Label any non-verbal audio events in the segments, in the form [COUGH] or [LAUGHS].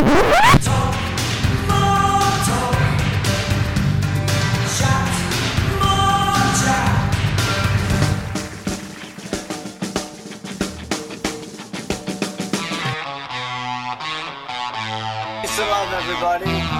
Peace and love, everybody.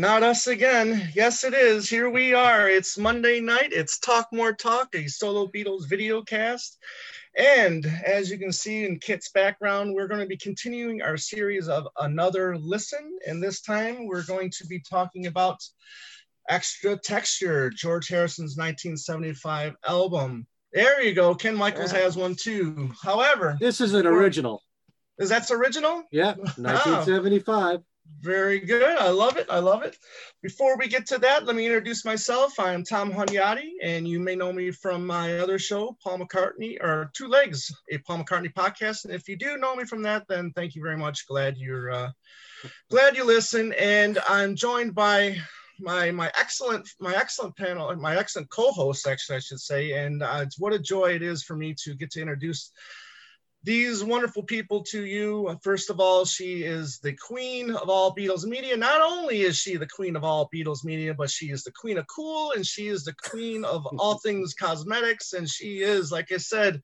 Not us again. Yes, it is. Here we are. It's Monday night. It's Talk More Talk, a solo Beatles video cast. And as you can see in Kit's background, we're going to be continuing our series of Another Listen. And this time we're going to be talking about Extra Texture, George Harrison's 1975 album. There you go. Ken Michaels has one too. However, This is an original. is that's original? Yeah, [LAUGHS] 1975. Very good. I love it. I love it. Before we get to that, let me introduce myself. I am Tom Hunyadi, and you may know me from my other show, Paul McCartney, or Two Legs, a Paul McCartney podcast. And if you do know me from that, then thank you very much. Glad you're uh, glad you listen. And I'm joined by my my excellent my excellent panel, my excellent co-host, actually, I should say. And uh, it's what a joy it is for me to get to introduce these wonderful people to you. First of all, she is the queen of all Beatles media. Not only is she the queen of all Beatles media, but she is the queen of cool and she is the queen of all [LAUGHS] things cosmetics. And she is, like I said,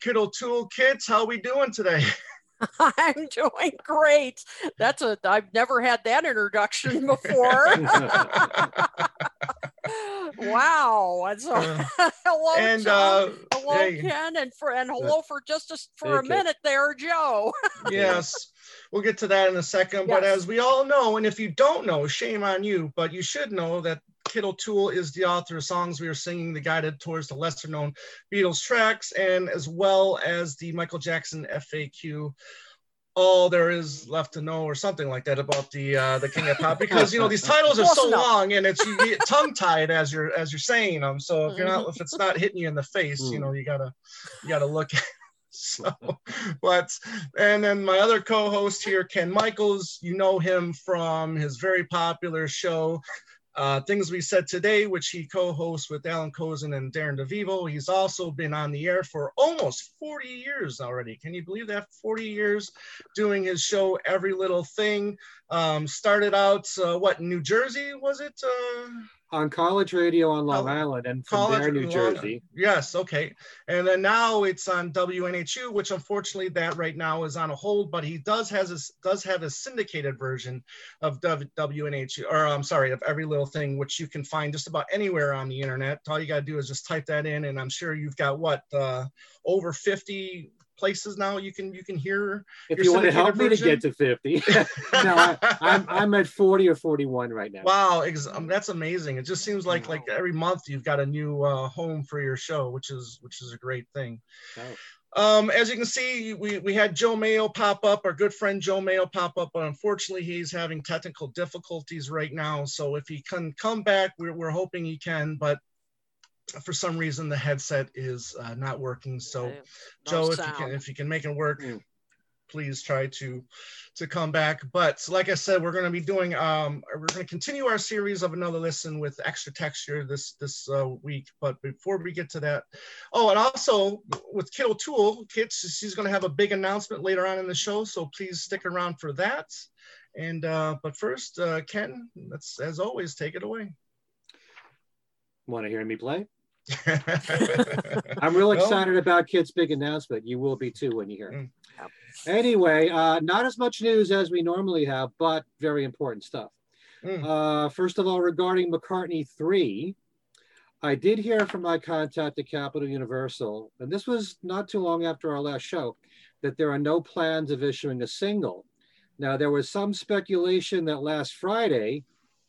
Kit O'Toole. Kids, how we doing today? [LAUGHS] [LAUGHS] I'm doing great. That's a I've never had that introduction before. Wow. And a, Uh, [LAUGHS] hello, and Tom. uh, hello, hey, Ken, and for and hello for just a, for a minute there, Joe. [LAUGHS] yes, we'll get to that in a second. But as we all know, and if you don't know, shame on you, but you should know that Kit O'Toole is the author of songs we are singing, the guided tours the lesser known Beatles tracks, and as well as the Michael Jackson FAQ. All there is left to know, or something like that, about the uh, the King of Pop, because you know these titles are so enough. long, and it's you get tongue tied as you're as you're saying them. So if you're not, if it's not hitting you in the face, you know you gotta you gotta look. [LAUGHS] so, but and then my other co-host here, Ken Michaels, you know him from his very popular show, uh, Things We Said Today, which he co-hosts with Allan Kozinn and Darren DeVivo. He's also been on the air for almost 40 years already. Can you believe that? 40 years doing his show, Every Little Thing. Um, started out, uh, what, New Jersey, was it? Uh, On college radio on Long Col- Island and from college there, New Long- Jersey. Yes, okay. And then now it's on WNHU, which unfortunately that right now is on a hold, but he does has his does have a syndicated version of WNHU, or I'm sorry, of every little thing, which you can find just about anywhere on the internet. All you gotta do is just type that in, and I'm sure you've got what uh, over 50 places now you can you can hear. If you want to help me to get to 50. [LAUGHS] no, I, I'm, I'm at 40 or 41 right now. Wow, ex- um, that's amazing. It just seems like like every month you've got a new uh, home for your show, which is which is a great thing. Oh. Um, as you can see, we, we had Joe Mayo pop up, our good friend Joe Mayo pop up, but unfortunately he's having technical difficulties right now. So if he can come back, we're, we're hoping he can, but for some reason the headset is uh, not working. So No Joe, if you can if you can make it work, Mm. please try to to come back. But like I said, we're going to be doing um we're going to continue our series of another listen with extra texture this this uh, week. But before we get to that, oh, and also with Kit O'Toole, Kit, she's going to have a big announcement later on in the show, so please stick around for that. And uh, but first, uh, Ken, let's as always take it away. Want to hear me play? [LAUGHS] I'm real Well, excited about Kit's big announcement. You will be too when you hear it. Mm. Anyway, uh, not as much news as we normally have, but very important stuff. Mm. Uh, first of all, regarding McCartney 3, I did hear from my contact at Capitol Universal, and this was not too long after our last show, that there are no plans of issuing a single. Now, there was some speculation that last Friday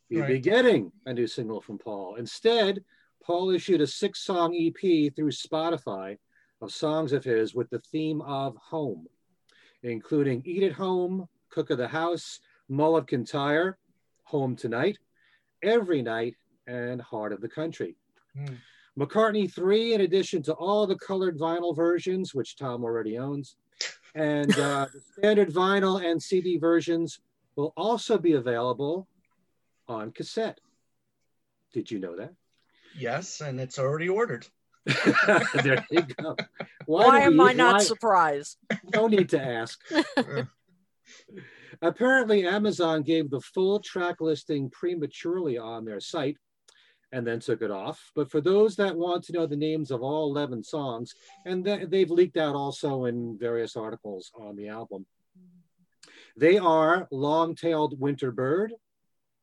you'd be getting a new single from Paul. Instead, Paul issued a six song EP through Spotify of songs of his with the theme of home, including Eat at Home, Cook of the House, Mull of Kintyre, Home Tonight, Every Night, and Heart of the Country. Hmm. McCartney 3, in addition to all the colored vinyl versions, which Tom already owns, and uh, [LAUGHS] the standard vinyl and CD versions will also be available on cassette. Did you know that? Yes, and it's already ordered. [LAUGHS] there you go. Why, do am we- I not why- surprised? no need to ask. [LAUGHS] [LAUGHS] Apparently, Amazon gave the full track listing prematurely on their site and then took it off. But for those that want to know the names of all 11 songs, and th- they've leaked out also in various articles on the album, they are Long Tailed Winter Bird,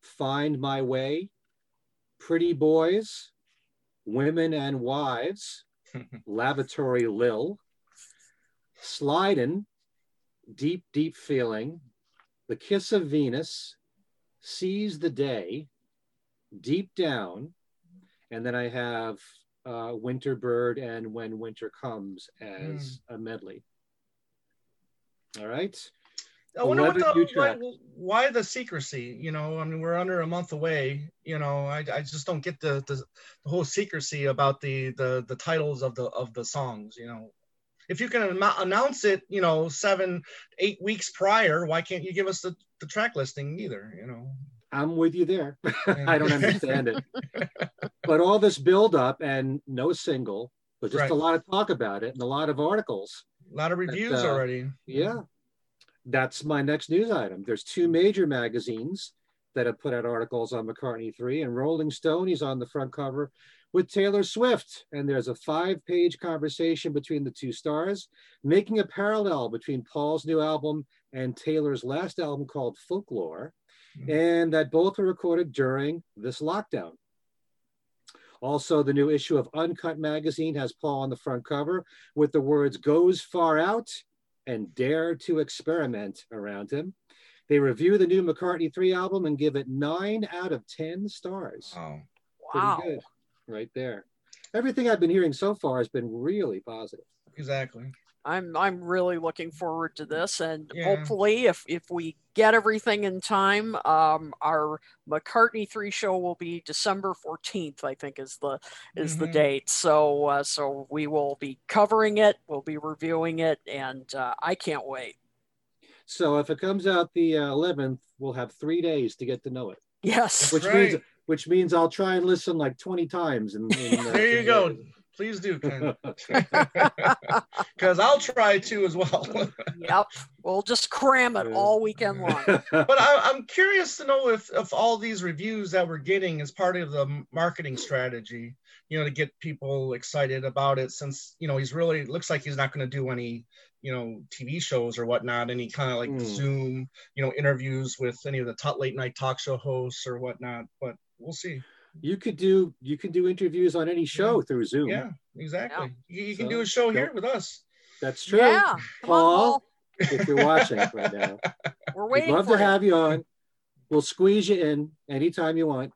Find My Way, Pretty Boys, Women and Wives, [LAUGHS] Lavatory Lil, Slidin', Deep, Deep Feeling, The Kiss of Venus, Seize the Day, Deep Down, and then I have uh, Winter Bird and When Winter Comes as a medley. All right. I wonder what 11 new the, why, why the secrecy. You know, I mean, we're under a month away. You know, I, I just don't get the, the the whole secrecy about the the the titles of the of the songs. You know, if you can am- announce it, you know, seven eight weeks prior, why can't you give us the the track listing either? You know, I'm with you there. [LAUGHS] I don't understand it. [LAUGHS] But all this buildup and no single, but just Right. a lot of talk about it and a lot of articles. a lot of reviews uh, already. Yeah. That's my next news item. There's two major magazines that have put out articles on McCartney 3, and Rolling Stone, he's on the front cover with Taylor Swift. And there's a five page conversation between the two stars, making a parallel between Paul's new album and Taylor's last album called Folklore, mm-hmm. and that both were recorded during this lockdown. Also, the new issue of Uncut magazine has Paul on the front cover with the words goes far out and dare to experiment around him. They review the new McCartney 3 album and give it nine out of 10 stars. Oh, Pretty good, right there. Everything I've been hearing so far has been really positive. exactly. I'm I'm really looking forward to this, and Yeah. hopefully, if if we get everything in time, um, our McCartney three show will be December 14th. I think is the is the Mhm. date. So uh, so we will be covering it. We'll be reviewing it, and uh, I can't wait. So if it comes out the uh, 11th, we'll have three days to get to know it, Yes. which Right. means which means I'll try and listen like 20 times. And [LAUGHS] There you go. Please do, Because [LAUGHS] [LAUGHS] I'll try to as well. [LAUGHS] yep. We'll just cram it all weekend long. but I, I'm curious to know if if all these reviews that we're getting is part of the marketing strategy, you know, to get people excited about it. Since you know he's really looks like he's not going to do any, you know, TV shows or whatnot, any kind of like Hmm. Zoom, you know, interviews with any of the top late night talk show hosts or whatnot. But we'll see. You could do you can do interviews on any show through Zoom. Yeah, exactly. You, you can do a show here with us. That's true. Yeah. Come on, Paul, Paul. if you're watching right now, [LAUGHS] We're we'd love for to you. have you on. We'll squeeze you in anytime you want.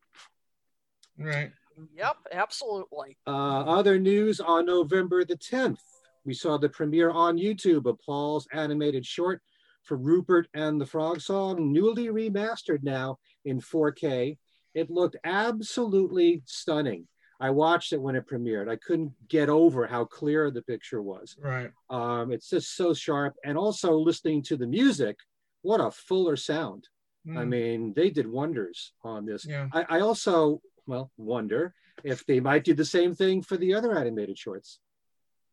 Right. Yep. Absolutely. Uh, other news on November the 10th, we saw the premiere on YouTube of Paul's animated short for Rupert and the Frog Song, newly remastered now in 4K. It looked absolutely stunning. I watched it when it premiered. I couldn't get over how clear the picture was. Right. Um, it's just so sharp. And also listening to the music, what a fuller sound. I Mm, mean, they did wonders on this. yeah. I, I also, well, wonder if they might do the same thing for the other animated shorts.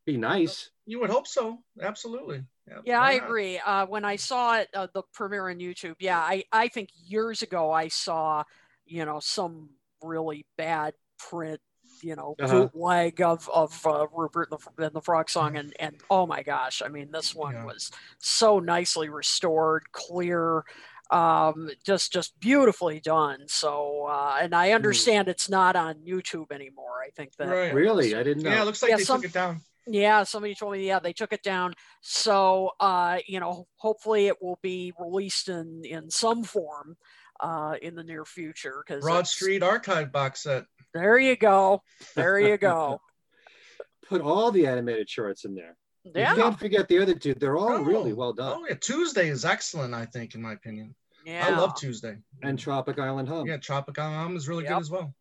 Be nice. You would hope so. Absolutely. Yeah, why I agree. Uh, when I saw it, uh, the premiere on YouTube, yeah, I, I think years ago I saw, you know, some really bad print, you know, Uh-huh. bootleg of of uh, Rupert and the, and the Frog Song, and and oh my gosh, I mean, this one Yeah. was so nicely restored, clear, um, just just beautifully done. So, uh, and I understand it's not on YouTube anymore. I think that Right. Really? I didn't know. Yeah, it looks like Yeah, they some- took it down. Yeah, somebody told me. Yeah, they took it down. So, uh, you know, hopefully it will be released in in some form uh, in the near future. Because Broad Street Archive box set. There you go. There you go. [LAUGHS] Put all the animated shorts in there. yeah. You can't forget the other two. They're all Oh, really well done. Oh yeah, Tuesday is excellent. I think, in my opinion, Yeah. I love Tuesday. And Tropic Island Hum. Yeah, Tropic Island is really Yep. good as well.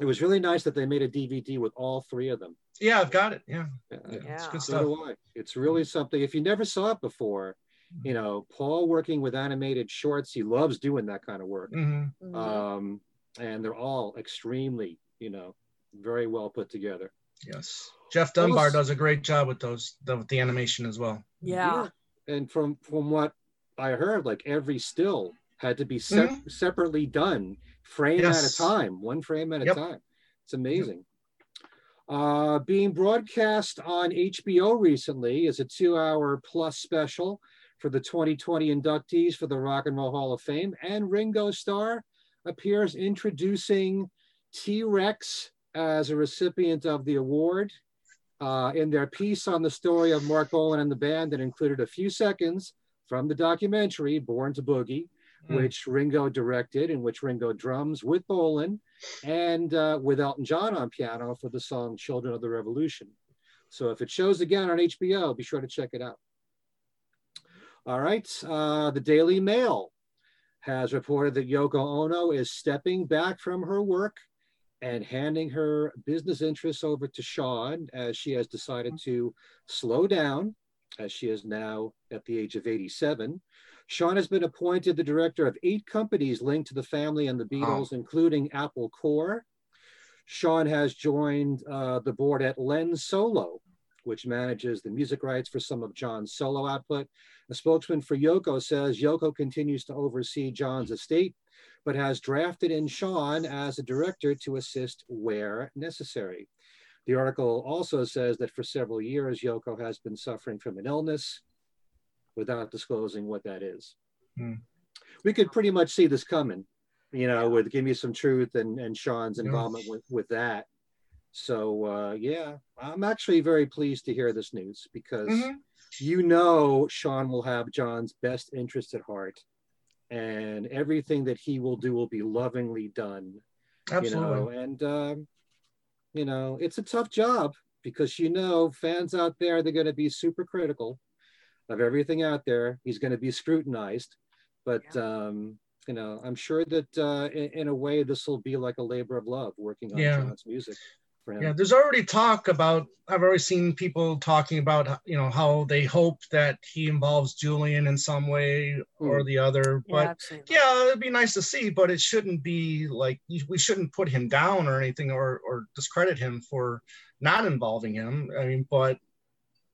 It was really nice that they made a DVD with all three of them. Yeah, I've got it. Yeah, Uh, yeah, it's Yeah. good So stuff. do I. It's really something. If you never saw it before, you know, Paul working with animated shorts, he loves doing that kind of work. hmm Mhm. Um, and they're all extremely, you know, very well put together. Yes, Jeff Dunbar Almost- does a great job with those the, with the animation as well. yeah. And from from what I heard, like every still had to be se- separately done, frame at a time, one frame at a time. It's amazing. Uh, being broadcast on HBO recently is a two-hour plus special for the 2020 inductees for the Rock and Roll Hall of Fame, and Ringo Starr appears introducing T-Rex as a recipient of the award. Uh, in their piece on the story of Marc Bolan and the band that included a few seconds from the documentary Born to Boogie, Hmm. which Ringo directed, in which Ringo drums with Bolan and uh, with Elton John on piano for the song Children of the Revolution. So if it shows again on HBO, be sure to check it out. All right, uh, the Daily Mail has reported that Yoko Ono is stepping back from her work and handing her business interests over to Sean as she has decided to slow down, as she is now at the age of 87. Sean has been appointed the director of eight companies linked to the family and the Beatles, including Apple Corps. Sean has joined uh, the board at Lens Solo, which manages the music rights for some of John's solo output. A spokesman for Yoko says Yoko continues to oversee John's estate, but has drafted in Sean as a director to assist where necessary. The article also says that for several years, Yoko has been suffering from an illness without disclosing what that is. Hmm. We could pretty much see this coming, you know, with Give Me Some Truth and, and Sean's Yeah. involvement with, with that. So, uh, yeah, I'm actually very pleased to hear this news because Mhm. you know Sean will have John's best interest at heart and everything that he will do will be lovingly done Absolutely. you know and um, you know it's a tough job because you know fans out there they're going to be super critical of everything out there he's going to be scrutinized but um you know i'm sure that uh in, in a way this will be like a labor of love working on Yeah. john's music for him Yeah, there's already talk about. I've already seen people talking about, you know, how they hope that he involves Julian in some way or Hmm. the other. But I've seen that. yeah, it'd be nice to see, but it shouldn't be like we shouldn't put him down or anything or or discredit him for not involving him. I mean, but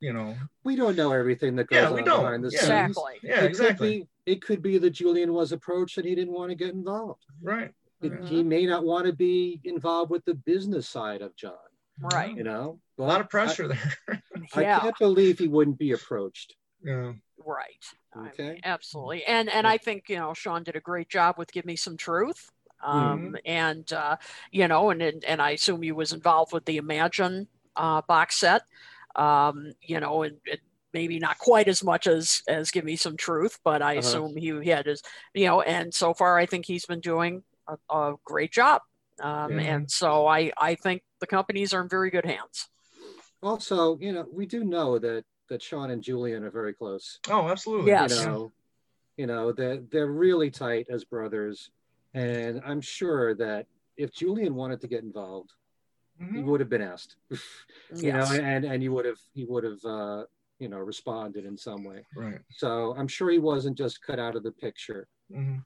you know, we don't know everything that goes Yeah, we on don't. behind the Yeah. scenes Exactly. yeah, it exactly, could be it could be that julian was approached and he didn't want to get involved right. It- Mhm. he may not want to be involved with the business side of john Right. you know A lot of pressure there. I, [LAUGHS] I Yeah. can't believe he wouldn't be approached yeah, Right. I mean, Okay. absolutely. And and I think, you know, Sean did a great job with Give Me Some Truth. Um, and uh, you know, and, and and I assume he was involved with the Imagine uh, box set. Um, you know, and, and maybe not quite as much as as Give Me Some Truth, but I Uh-huh. assume he, he had his, you know, and so far I think he's been doing a, a great job. Um, Yeah. and so I I think the companies are in very good hands. also you know we do know that that sean and julian are very close oh, absolutely. Yeah. you Yes. know you know they're, they're really tight as brothers and i'm sure that if julian wanted to get involved he Mhm. would have been asked [LAUGHS] you Yes. know and and he would have he would have uh you know responded in some way Right. so i'm sure he wasn't just cut out of the picture Mhm.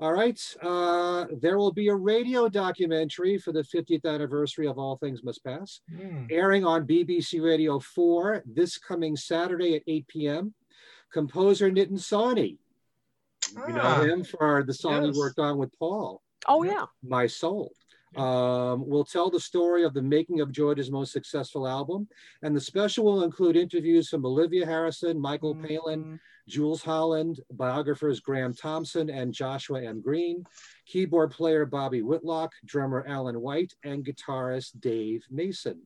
All right. Uh, there will be a radio documentary for the 50th anniversary of All Things Must Pass, Mm. airing on BBC Radio 4 this coming Saturday at 8 p.m. Composer Nitin Sawhney. You know Ah, him for the song yes. he worked on with Paul, Oh Yeah. yeah. My Soul. Um, will tell the story of the making of George's most successful album. And the special will include interviews from Olivia Harrison, Michael Palin, Mhm. Jools Holland, biographers Graeme Thomson and Joshua M. Greene, keyboard player Bobby Whitlock, drummer Alan White, and guitarist Dave Mason.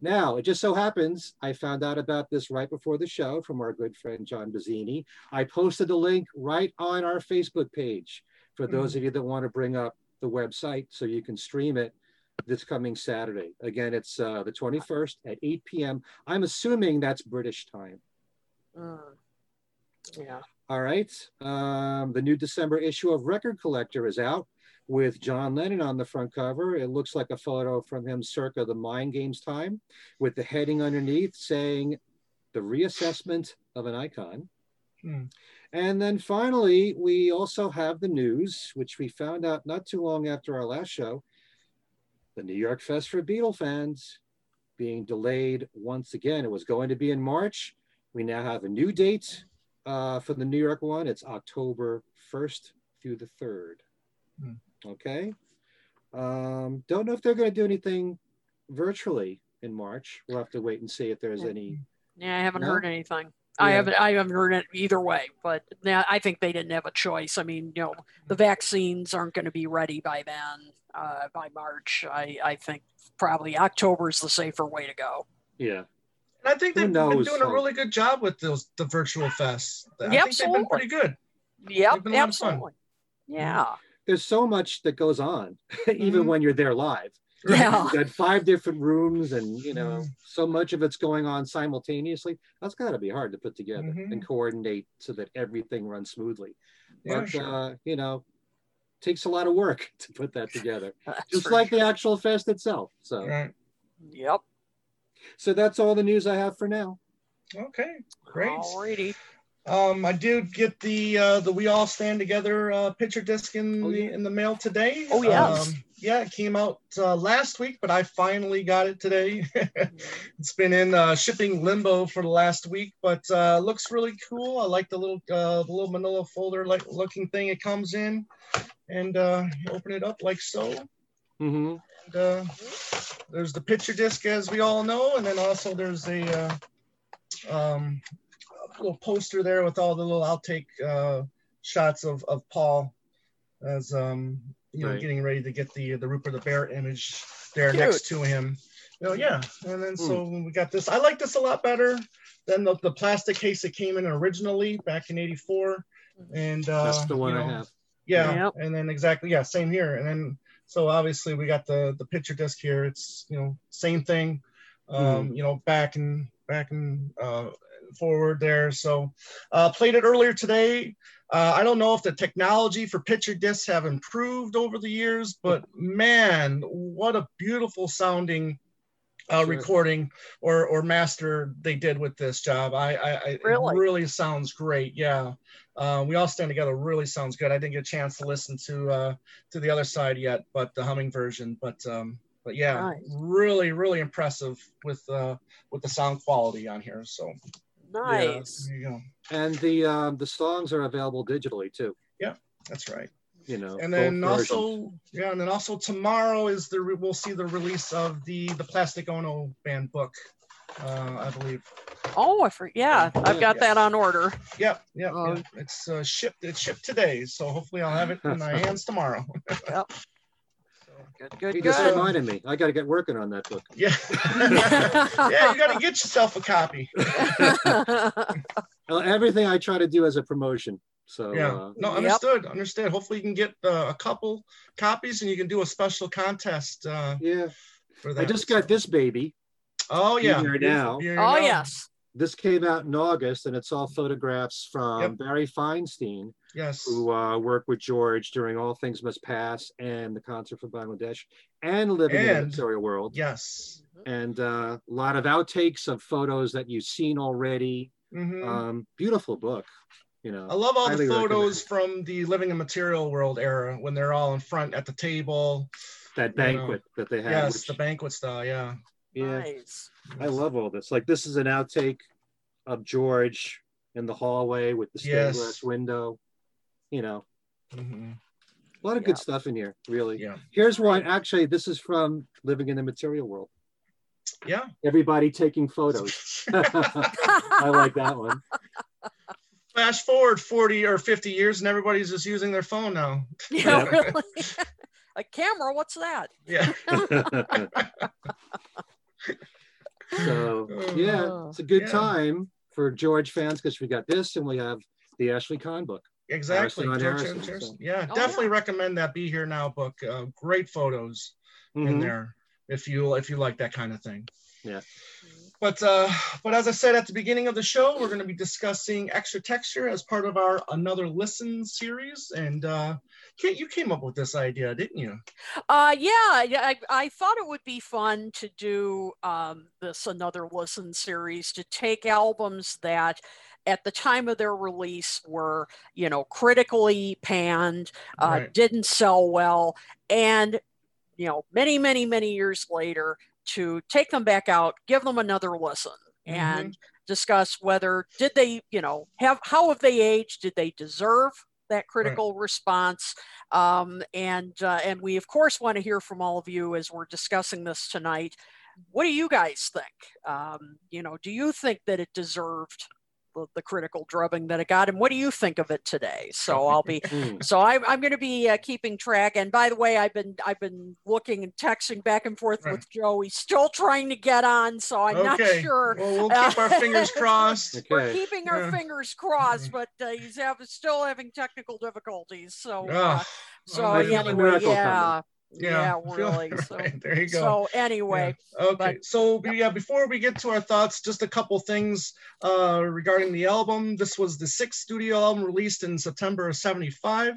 Now, it just so happens I found out about this right before the show from our good friend John Bazzini. I posted the link right on our Facebook page for those of you that want to bring up the website so you can stream it this coming Saturday. Again, it's uh, the 21st at 8 p.m. I'm assuming that's British time. Mm. Yeah. All right. Um, the new December issue of Record Collector is out with John Lennon on the front cover. It looks like a photo from him circa the Mind Games time with the heading underneath saying the reassessment of an icon. Hmm. And then finally, we also have the news, which we found out not too long after our last show the New York Fest for Beatle fans being delayed once again. It was going to be in March. We now have a new date uh, for the New York one. It's October 1st through the 3rd. Hmm. Okay. Um, don't know if they're going to do anything virtually in March. We'll have to wait and see if there's any. Yeah, I haven't No? heard anything. I haven't. I haven't heard it either way. But now I think they didn't have a choice. I mean, you know, the vaccines aren't going to be ready by then. Uh, by March, I, I think probably October is the safer way to go. Yeah. And I think they've been knows, doing a really good job with those the virtual fests. I Yeah, think they've been absolutely. pretty good. Yep, been a lot of fun. absolutely. Yeah, There's so much that goes on, [LAUGHS] even Mhm. when you're there live. [LAUGHS] yeah. You've got five different rooms, and you know, Mhm. so much of it's going on simultaneously. That's got to be hard to put together Mhm. and coordinate so that everything runs smoothly. Yeah, but sure. uh, you know, takes a lot of work [LAUGHS] to put that together, just for like the actual fest itself. So, Right. Yep. So that's all the news I have for now. Okay. Great. Alrighty. Um, I did get the uh, the We All Stand Together uh, picture disc in Oh, the in the mail today. Oh, yes. Um, yeah, it came out uh, last week, but I finally got it today. [LAUGHS] it's been in uh, shipping limbo for the last week, but uh, looks really cool. I like the little uh, the little Manila folder like looking thing it comes in, and uh, open it up like so. Mm-hmm. And, uh, there's the picture disc, as we all know, and then also there's a, uh, um, a little poster there with all the little outtake uh, shots of, of Paul as um, you know Right. getting ready to get the the Rupert the Bear image there Cute. next to him. You know, yeah, and then so we got this, I like this a lot better than the, the plastic case that came in originally back in '84. And uh, That's the one you I have. yeah, Yep. and then exactly, yeah, same here. And then so obviously we got the the picture disc here. It's you know same thing, um, you know back and back and uh, forward there. So uh, played it earlier today. Uh, I don't know if the technology for picture discs have improved over the years, but man, what a beautiful sounding uh, Sure. recording or or master they did with this job. I, I, I Really? it really sounds great. Yeah, uh, we all stand together. Really sounds good. I didn't get a chance to listen to uh, to the other side yet, but the humming version. But um, but yeah, Nice. really really impressive with uh, with the sound quality on here. So Nice. there you go. And the um, the songs are available digitally too. Yeah, that's right. You know, and then both versions. also yeah and then also tomorrow is the re- we'll see the release of the the plastic ono band book uh i believe Oh, I for, yeah, I've got Yes. that on order. yep yep, yep. it's uh, shipped it's shipped today so hopefully i'll have it in my [LAUGHS] hands tomorrow yep [LAUGHS] Good, good, He just good. reminded me. I got to get working on that book. yeah [LAUGHS] yeah you got to get yourself a copy Well, everything I try to do as a promotion. So yeah uh, no Yep. understood understood hopefully you can get uh, a couple copies and you can do a special contest uh yeah, for that I just got this baby. oh yeah here now. Here oh now. yes. This came out in August, and it's all photographs from Yep. Barry Feinstein, yes who uh, worked with George during All Things Must Pass and the concert for Bangladesh, and Living in the And- Material World. yes And uh, a lot of outtakes of photos that you've seen already. Mhm. Um, beautiful book. You know, I love all the highly photos from the living in material world era when they're all in front at the table. that you know, banquet that they had. yes, which- the banquet style. Yeah. yeah, Nice. I love all this. Like this is an outtake of George in the hallway with the stained Yes. glass window. You know, Mhm. a lot of Yeah. good stuff in here, really. Yeah. Here's one. Actually, this is from Living in the Material World. Yeah. Everybody taking photos. [LAUGHS] [LAUGHS] I like that one. Flash forward 40 or 50 years and everybody's just using their phone now. [LAUGHS] Yeah, Yeah. really. [LAUGHS] A camera, what's that? Yeah. [LAUGHS] So yeah, it's a good Yeah. time for George fans because we got this and we have the Ashley Kahn book. Exactly. Harrison George Harrison, Harrison. so. Yeah, Oh, definitely recommend that Be Here Now book. Uh, great photos in Mhm. there if you if you like that kind of thing. Yeah. But uh, but as I said at the beginning of the show, we're going to be discussing extra texture as part of our another listen series. And uh, Kate, you came up with this idea, didn't you? Uh, yeah, yeah, I, I thought it would be fun to do um, this another listen series to take albums that at the time of their release were, you know, critically panned, uh, Right. didn't sell well, and, you know, many, many, many years later to take them back out, give them another listen and discuss whether did they, you know, have, how have they aged? Did they deserve that critical response? um, and uh, and we of course want to hear from all of you as we're discussing this tonight. What do you guys think? Um, you know, do you think that it deserved the, the critical drubbing that it got, and what do you think of it today? So I'll be [LAUGHS] Mm. so I, I'm going to be uh, keeping track. And by the way, I've been I've been looking and texting back and forth Right. with Joe. He's still trying to get on, so I'm not sure. Well, we'll keep our fingers [LAUGHS] crossed. We're Okay. keeping our fingers crossed, but uh, he's having still having technical difficulties. So. Uh, Ah, so I feel yeah, the anyway, miracle yeah, yeah, yeah, [LAUGHS] really. So, there you go. so anyway, Okay, but- so yeah, before we get to our thoughts, just a couple things uh, regarding the album. This was the sixth studio album released in September of '75.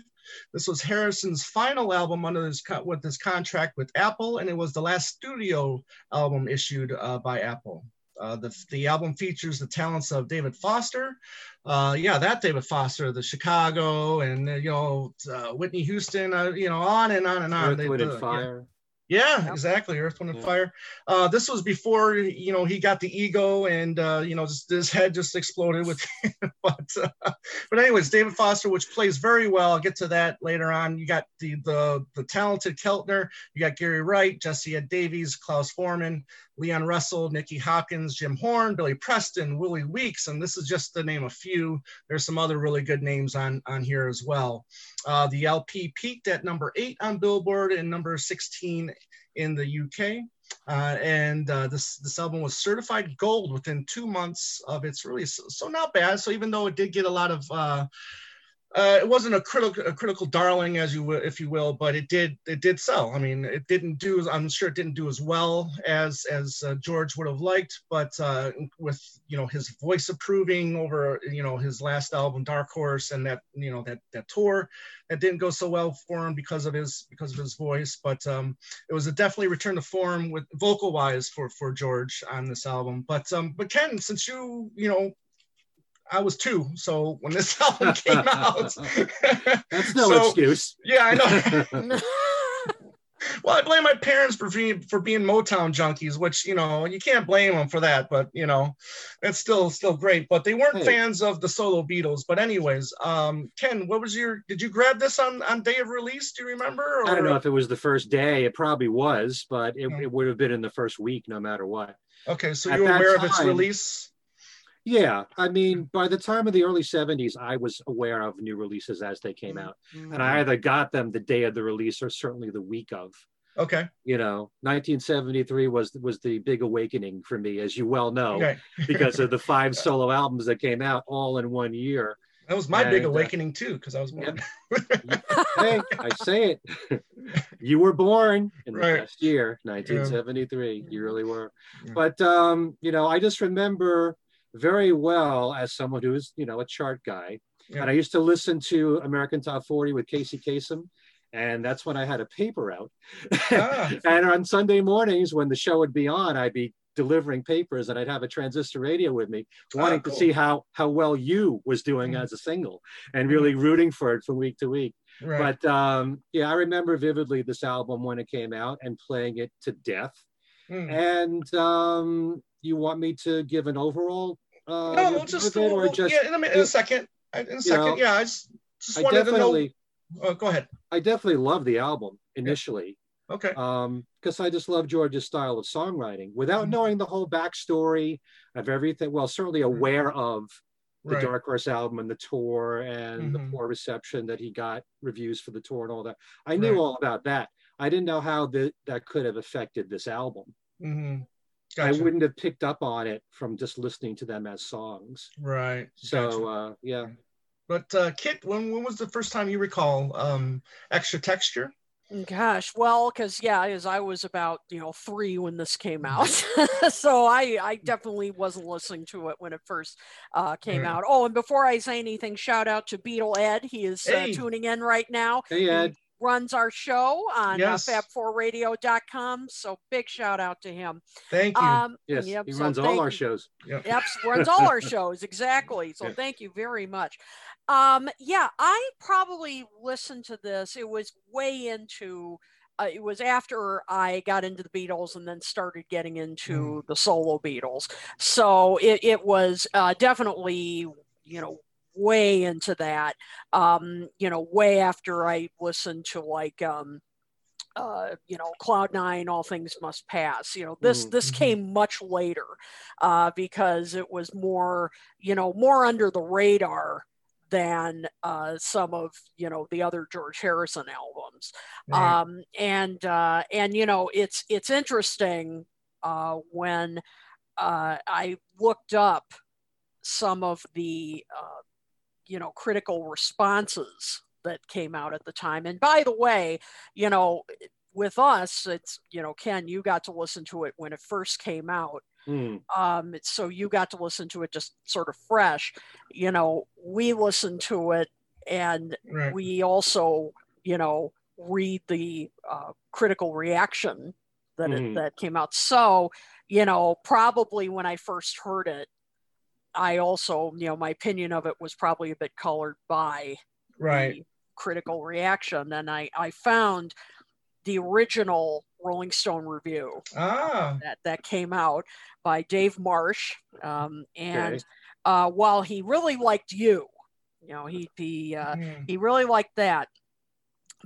This was Harrison's final album under his with his contract with Apple, and it was the last studio album issued uh, by Apple. Uh, the, the album features the talents of David Foster, uh, yeah, that David Foster, the Chicago, and uh, you know uh, Whitney Houston, uh, you know, on and on and on. Earth, They- Wind, and yeah. Fire. Yeah, Yep. exactly. Earth, Wind, and Yeah. Fire. Uh, this was before you know he got the ego and uh, you know just his head just exploded with. [LAUGHS] but uh, but anyways, David Foster, which plays very well. I'll get to that later on. You got the the the talented Keltner. You got Gary Wright, Jesse Ed Davis, Klaus Voormann, Leon Russell, Nicky Hopkins, Jim Horn, Billy Preston, Willie Weeks, and this is just to name a few. There's some other really good names on on here as well. Uh, the LP peaked at number eight on Billboard and number 16 in the UK. Uh, and uh, this this album was certified gold within two months of its release, so not bad. So even though it did get a lot of, uh, it wasn't a critical a critical darling as you if you will, but it did it did sell. I mean, it didn't do. I'm sure it didn't do as well as as uh, George would have liked, but uh, with you know his voice approving over you know his last album Dark Horse and that you know that that tour, that didn't go so well for him because of his because of his voice. But um, it was a definitely return to form with vocal wise for for George on this album. But um, but Ken, since you you know. I was two, so when this [LAUGHS] album came out, [LAUGHS] That's no So- excuse. Yeah, I know. [LAUGHS] well, I blame my parents for being for being Motown junkies, which you know you can't blame them for that. But you know, it's still still great. But they weren't Hey. fans of the solo Beatles. But anyways, um, Ken, what was your? Did you grab this on on day of release? Do you remember? I don't know if it was the first day. It probably was, but it, Hmm. it would have been in the first week, no matter what. Okay, so At you're that aware of its release. Yeah, I mean, by the time of the early 70s, I was aware of new releases as they came out. And I either got them the day of the release or certainly the week of. Okay. You know, 1973 was was the big awakening for me, as you well know, Okay. [LAUGHS] because of the five solo albums that came out all in one year. That was my big And, uh, awakening too, because I was born. [LAUGHS] Hey, I say it. [LAUGHS] you were born in the Right. best year, 1973. You really were. Yeah. But um, you know, I just remember very well as someone who's, you know, a chart guy. Yeah. And I used to listen to American Top 40 with Casey Kasem. And that's when I had a paper out. Ah. [LAUGHS] and on Sunday mornings, when the show would be on, I'd be delivering papers and I'd have a transistor radio with me, wanting Ah, cool. to see how how well you was doing Mhm. as a single and really rooting for it from week to week. Right. But um, yeah, I remember vividly this album when it came out and playing it to death. Mm. And um, you want me to give an overall? Uh, no, just, it, or just yeah, in a, minute, in a second. In a second, know, yeah. I just just I wanted to know. Oh, go ahead. I definitely love the album initially. Okay. um because i just love george's style of songwriting without Mhm. knowing the whole backstory of everything well certainly aware of the Right. dark horse album and the tour and the Mhm. poor reception that he got reviews for the tour and all that i knew Right. all about that i didn't know how the, that could have affected this album hmm I wouldn't have picked up on it from just listening to them as songs. Right. So Gotcha. uh, yeah, But uh, Kit, when when was the first time you recall um, extra texture? Gosh, well, because yeah, as I was about you know three when this came out, [LAUGHS] so I I definitely wasn't listening to it when it first uh, came Right. out. Oh, and before I say anything, shout out to Beatle Ed. He is uh, tuning in right now. hey Ed, Runs our show on Yes. uh, fab4radio.com. So big shout out to him. Thank you. Um, yes, yep, he so runs all thank our shows. Yep. Yep, runs all our [LAUGHS] shows exactly. So Yeah. thank you very much. Um, yeah, I probably listened to this. It was way into. Uh, it was after I got into the Beatles and then started getting into the solo Beatles. So it, it was uh, definitely, you know, way into that. Um, you know, way after I listened to like, um, uh, you know, Cloud Nine, All Things Must Pass. You know, this Mhm. this Mhm. came much later uh, because it was more, you know, more under the radar than uh, some of you know the other George Harrison albums. Right. Um, and uh, and you know, it's it's interesting uh, when uh, I looked up some of the uh, you know critical responses that came out at the time. And by the way, you know, with us, it's you know, Ken, you got to listen to it when it first came out Hmm. um so you got to listen to it just sort of fresh you know we listen to it and right. we also you know read the uh, critical reaction that Mhm. it, that came out so you know probably when i first heard it i also you know my opinion of it was probably a bit colored by right. the critical reaction and i i found the original rolling stone review Ah. that that came out by Dave Marsh, um, and Okay. uh, while he really liked you, you know, he he uh, Mm. he really liked that.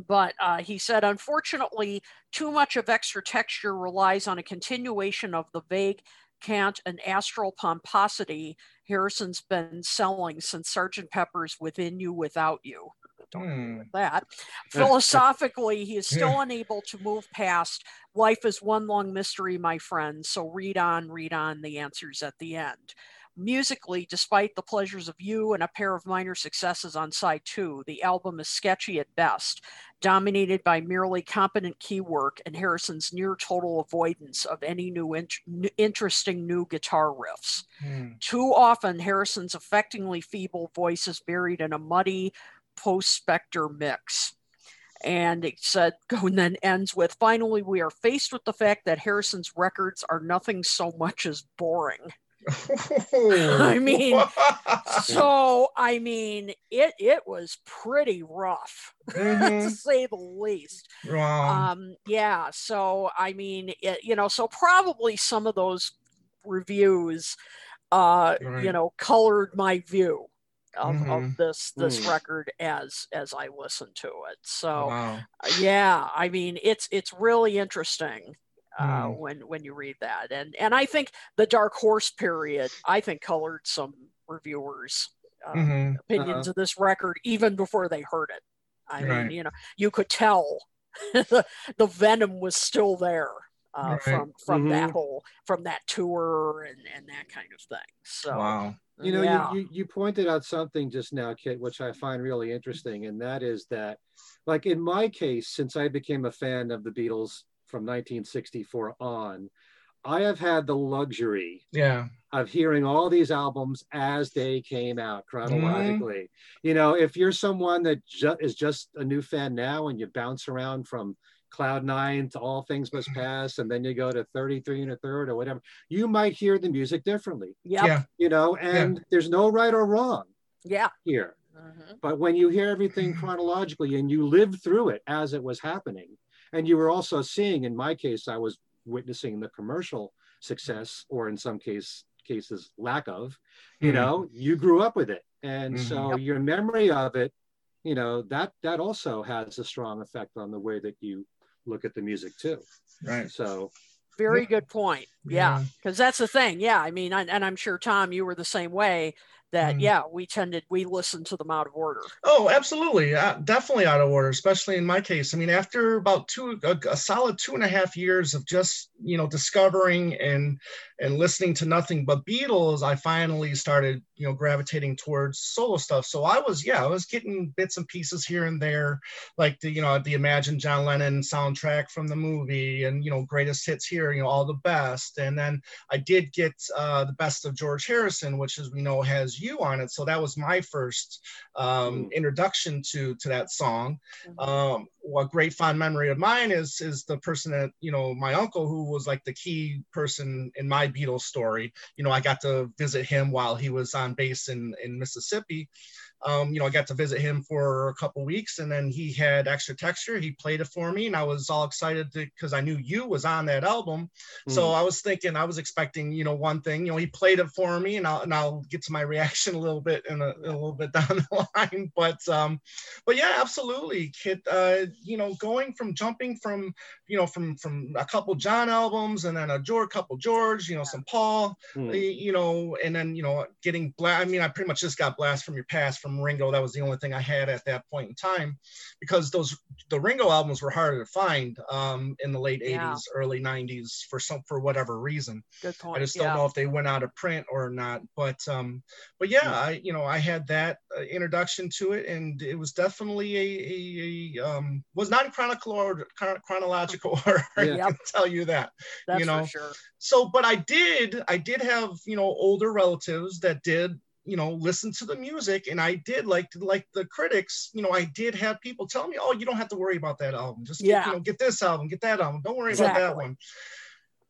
But uh, he said, unfortunately, too much of extra texture relies on a continuation of the vague cant and astral pomposity Harrison's been selling since Sergeant Pepper's Within You, Without You. Hmm. That [LAUGHS] philosophically, he is still unable to move past life is one long mystery, my friend. So read on, read on, the answers at the end. Musically, despite the pleasures of you and a pair of minor successes on side two, the album is sketchy at best, dominated by merely competent key work and Harrison's near total avoidance of any new int- n- interesting new guitar riffs. Hmm. Too often, Harrison's affectingly feeble voice is buried in a muddy post Spector mix. And it said, [LAUGHS] and then ends with finally, we are faced with the fact that Harrison's records are nothing so much as boring. [LAUGHS] I mean, [LAUGHS] So, I mean, it it was pretty rough, [LAUGHS] to Mhm. say the least. Wow. Um, yeah. So, I mean, it, you know, so probably some of those reviews, uh, you know, colored my view of, Mhm. of this this Mm. record as as I listened to it. So, wow. yeah, I mean, it's it's really interesting. Uh, Hmm. when when you read that and and I think the Dark Horse period I think colored some reviewers uh, Mhm. opinions of this record even before they heard it. I Right. mean, you know, you could tell [LAUGHS] the, the venom was still there uh, Right. from from that Mhm. whole from that tour and and that kind of thing. So Wow. You know, yeah. you, you you pointed out something just now, Kit, which I find really interesting, and that is that, like in my case, since I became a fan of the Beatles from 1964 on, I have had the luxury Yeah. of hearing all these albums as they came out chronologically. You know, if you're someone that ju- is just a new fan now and you bounce around from Cloud Nine to All Things Must Pass, and then you go to 33 and a third or whatever, you might hear the music differently, Yep. Yeah. you know, and there's no right or wrong Yeah. here. Mhm. But when you hear everything [CLEARS THROAT] chronologically and you live through it as it was happening, and you were also seeing, in my case, I was witnessing the commercial success, or in some case cases lack of, you Mhm. know, you grew up with it. And Mhm. so Yep. your memory of it, you know, that that also has a strong effect on the way that you look at the music too. Right. So Very Yeah. good point. Yeah because that's the thing yeah i mean I, and i'm sure tom you were the same way that Mm. yeah we tended we listened to them out of order Oh, absolutely. Uh, definitely out of order, especially in my case. I mean, after about two, a, a solid two and a half years of just, you know, discovering and, and listening to nothing but Beatles, I finally started, you know, gravitating towards solo stuff. So I was, yeah, I was getting bits and pieces here and there, like the, you know, the Imagine John Lennon soundtrack from the movie and, you know, greatest hits here, you know, all the best. And then I did get uh, the best of George Harrison, which as we know has you on it. So that was my first um, Mm. introduction to to that song. Mhm. Um, what great fond memory of mine is is the person that you know my uncle who was like the key person in my Beatles story. You know, I got to visit him while he was on base in in Mississippi. Um, you know, I got to visit him for a couple weeks, and then he had extra texture. He played it for me, and I was all excited because I knew you was on that album. So Mm. I was thinking, I was expecting, you know, one thing. You know, he played it for me, and I'll and I'll get to my [LAUGHS] reaction a little bit in a, a little bit [LAUGHS] down the line. But um, but yeah, absolutely, Kit. Uh, you know, going from jumping from you know from from a couple John albums and then a George, couple George, you know, some Paul, Mm. you know, and then you know getting blast. I mean, I pretty much just got blast from your past from Ringo. That was the only thing I had at that point in time, because those the Ringo albums were harder to find um, in the late Yeah. '80s, early '90s for some for whatever reason. good point I just don't yeah. know if they went out of print or not. But um, but yeah, Hmm. I you know I had that uh, introduction to it, and it was definitely a, a, a um, was not in chronological chron- chronological [LAUGHS] order. I Yeah. can tell you that. that's you know, for sure So, but I did I did have you know older relatives that did you know listen to the music and i did like like the critics you know i did have people tell me oh you don't have to worry about that album. Just get, you know get this album get that album. Don't worry about that one.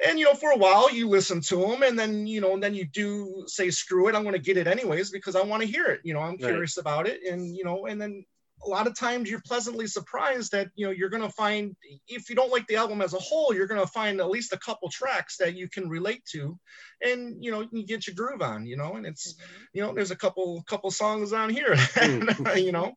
And you know for a while you listen to them and then you know and then you do say screw it i'm going to get it anyways because i want to hear it. You know i'm Right. curious about it and you know and then a lot of times you're pleasantly surprised that you know you're going to find if you don't like the album as a whole you're going to find at least a couple tracks that you can relate to and you know you get your groove on you know and it's mm-hmm. you know there's a couple couple songs on here [LAUGHS] mm. you know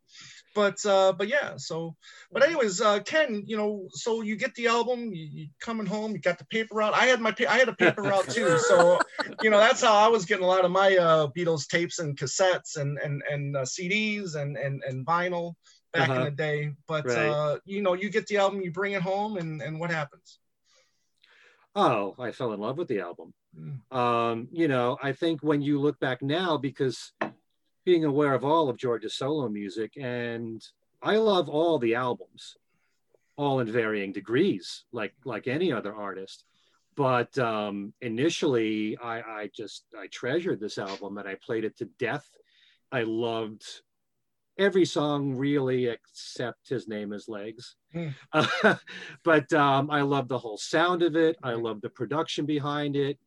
but uh but yeah so but anyways uh ken you know so you get the album you, you coming home you got the paper route i had my pa- i had a paper route too [LAUGHS] so you know that's how i was getting a lot of my uh beatles tapes and cassettes and and and uh, cds and and and vinyl back in Uh-huh. the day but Right. uh you know you get the album you bring it home and and what happens Oh, I fell in love with the album. Mm. Um, you know, I think when you look back now, because being aware of all of George's solo music, and I love all the albums, all in varying degrees, like like any other artist. But um, initially, I, I just I treasured this album and I played it to death. I loved every song really except his name is legs Hmm. [LAUGHS] but um, i love the whole sound of it i love the production behind it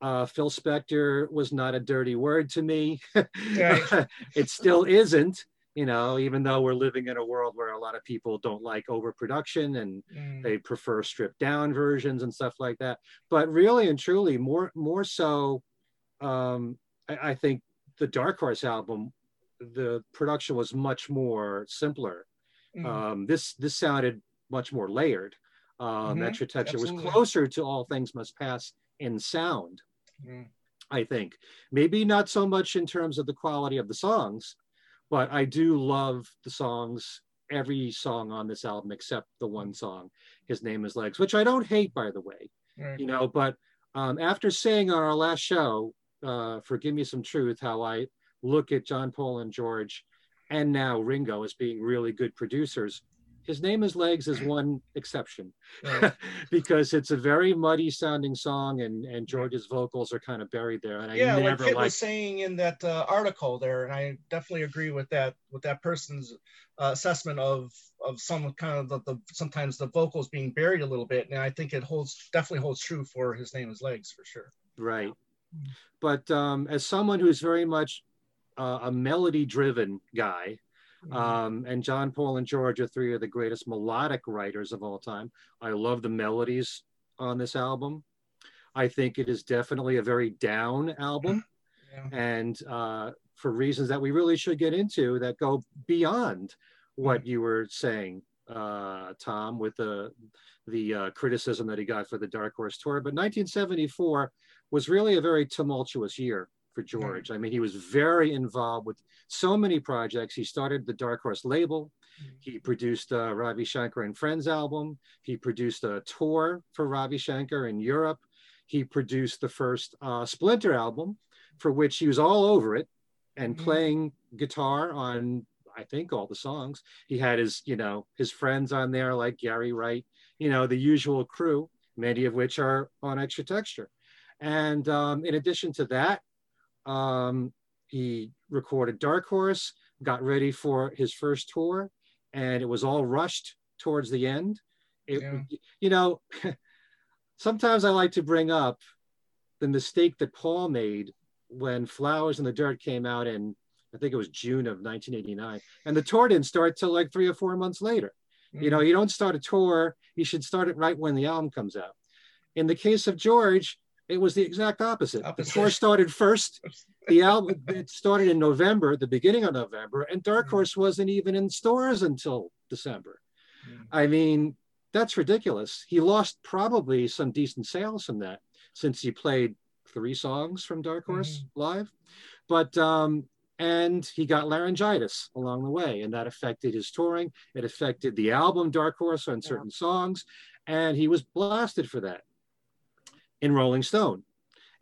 uh, phil spector was not a dirty word to me. Right. [LAUGHS] it still isn't you know even though we're living in a world where a lot of people don't like overproduction and Mm. they prefer stripped down versions and stuff like that. But really and truly more more so um, I, I think the dark horse album the production was much more simpler. Mm. um, this this sounded much more layered. Um, Mhm, extra texture was closer to all things must pass in sound Mm. I think. Maybe not so much in terms of the quality of the songs, but I do love the songs, every song on this album except the one song, His Name is Legs, which I don't hate, by the way, Right. you know, but um, after saying on our last show, uh, for Give Me Some Truth, how I look at John Paul and George and now Ringo as being really good producers. His name is Legs is [CLEARS THROAT] one exception [LAUGHS] because it's a very muddy sounding song and, and George's vocals are kind of buried there. And I yeah, like never Kit liked was saying in that uh, article there, and I definitely agree with that with that person's uh, assessment of of some kind of the, the sometimes the vocals being buried a little bit, and I think it holds definitely holds true for his name is legs for sure. Right. But um, as someone who's very much uh, a melody driven guy. Um, and John Paul and George are three of the greatest melodic writers of all time. I love the melodies on this album. I think it is definitely a very down album, Yeah. and uh, for reasons that we really should get into that go beyond what you were saying uh, Tom, with the the uh, criticism that he got for the Dark Horse tour. But 1974 was really a very tumultuous year for George. I mean, he was very involved with so many projects. He started the Dark Horse label. He produced uh, Ravi Shankar and Friends album. He produced a tour for Ravi Shankar in Europe. He produced the first uh, Splinter album, for which he was all over it and Mhm. playing guitar on, I think, all the songs. He had his, you know, his friends on there like Gary Wright, you know, the usual crew, many of which are on Extra Texture. And um, in addition to that, um, he recorded Dark Horse, got ready for his first tour, and it was all rushed towards the end. It, Yeah. You know, [LAUGHS] sometimes I like to bring up the mistake that Paul made when Flowers in the Dirt came out in, I think it was June of 1989, and the tour didn't start till like three or four months later. You know, you don't start a tour, you should start it right when the album comes out. In the case of George, it was the exact opposite. Opposite. The tour started first. [LAUGHS] The album it started in November, the beginning of November, and Dark Mhm. Horse wasn't even in stores until December. Mhm. I mean, that's ridiculous. He lost probably some decent sales from that since he played three songs from Dark Horse live. But um, and he got laryngitis along the way, and that affected his touring. It affected the album Dark Horse on certain songs, and he was blasted for that in Rolling Stone.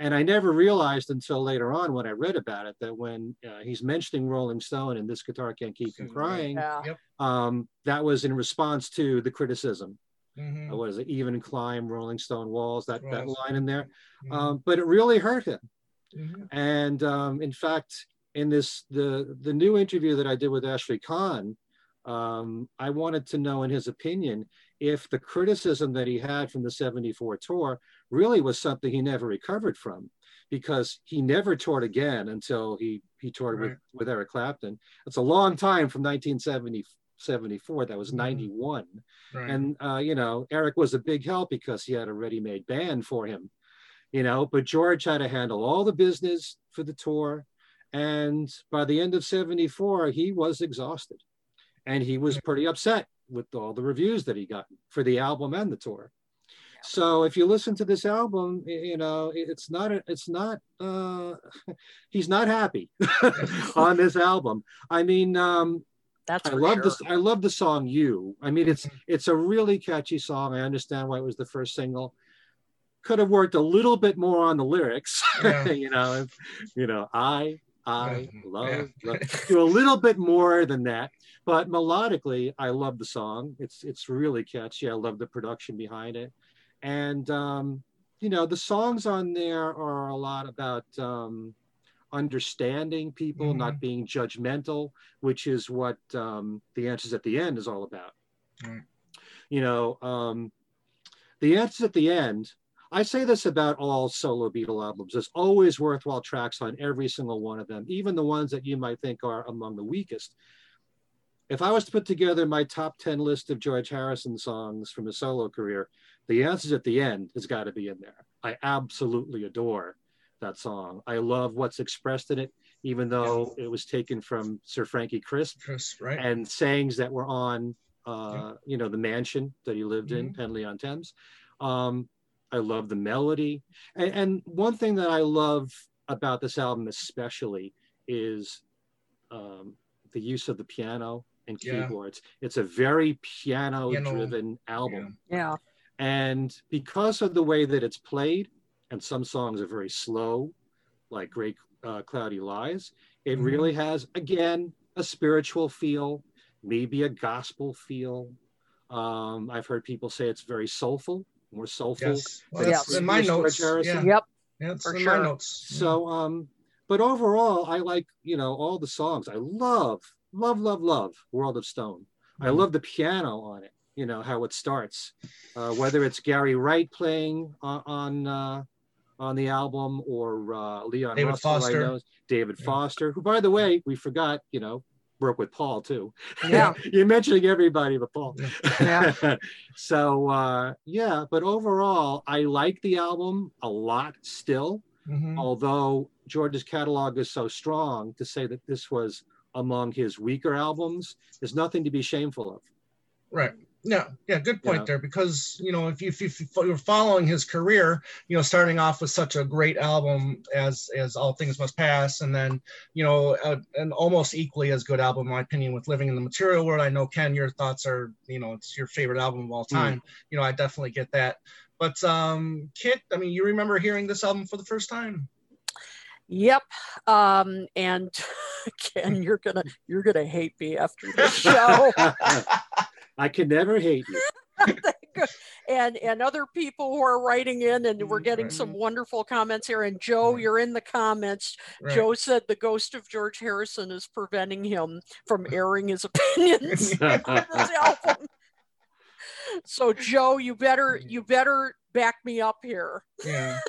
And I never realized until later on when I read about it that when uh, he's mentioning Rolling Stone and this guitar can't keep from crying, Yeah. um, that was in response to the criticism. Mhm. Uh, What is it? Even climb, Rolling Stone walls. That that line in there. Mhm. Um, but it really hurt him. Mhm. And um, in fact, in this the the new interview that I did with Ashley Kahn, um, I wanted to know in his opinion if the criticism that he had from the 74 tour really was something he never recovered from because he never toured again until he he toured Right. with, with Eric Clapton. It's a long time from 1970 74 that was Mhm. 91 Right. and uh, you know eric was a big help because he had a ready-made band for him you know but george had to handle all the business for the tour and by the end of 74 he was exhausted and he was pretty upset with all the reviews that he got for the album and the tour so if you listen to this album you know it's not a- it's not uh [LAUGHS] he's not happy [LAUGHS] on this album i mean um That's I love sure. this. I love the song "You." I mean, it's it's a really catchy song. I understand why it was the first single. Could have worked a little bit more on the lyrics. [LAUGHS] Yeah. you know, you know, I I Yeah. love, Yeah. love- do a little bit more than that. But melodically, I love the song. It's it's really catchy. I love the production behind it, and um, you know, the songs on there are a lot about. Um, understanding people not being judgmental which is what um, the answers at the end is all about Right. you know um, the answers at the end i say this about all solo beatle albums there's always worthwhile tracks on every single one of them even the ones that you might think are among the weakest if i was to put together my top 10 list of george harrison songs from his solo career the answers at the end has got to be in there. I absolutely adore that song. I love what's expressed in it even though it was taken from sir frankie crisp Chris, right? and sayings that were on uh, you know the mansion that he lived in Mhm. Henley on Thames. Um, i love the melody. And, and one thing that i love about this album especially is um, the use of the piano and Yeah. keyboards. It's a very piano driven album. Yeah. And because of the way that it's played, and some songs are very slow, like Great uh, Cloudy Lies, it Mhm. really has, again, a spiritual feel, maybe a gospel feel. Um, I've heard people say it's very soulful, more soulful. Yes. Well, than that's in my notes. Yeah. Yep. Yeah, For in sure. my notes. So, um, but overall, I like, you know, all the songs. I love, love, love, love World of Stone. I Mhm. love the piano on it, you know, how it starts. Uh, whether it's Gary Wright playing on, on, uh, on the album or uh, Leon David Russell, I Foster. know, David Yeah. Foster, who, by the way, we forgot, you know, work with Paul too. Yeah. [LAUGHS] You're mentioning everybody but Paul. Yeah. [LAUGHS] so, uh, yeah, but overall, I like the album a lot still Mhm. although George's catalog is so strong, to say that this was among his weaker albums is nothing to be shameful of. Right. Yeah, yeah, good point Yeah. there. Because you know, if you if, you, if you're following his career, you know, starting off with such a great album as as All Things Must Pass, and then you know, a, an almost equally as good album, in my opinion, with Living in the Material World. I know Ken, your thoughts are, you know, it's your favorite album of all time. You know, I definitely get that. But um, Kit, I mean, you remember hearing this album for the first time? Yep. Um, and [LAUGHS] Ken, you're gonna you're gonna hate me after this [LAUGHS] show. [LAUGHS] I can never hate you. [LAUGHS] and and other people who are writing in and we're getting right. some wonderful comments here and joe Right. you're in the comments Right. joe said the ghost of george harrison is preventing him from airing his [LAUGHS] opinions on this album so joe you better you better back me up here yeah. [LAUGHS]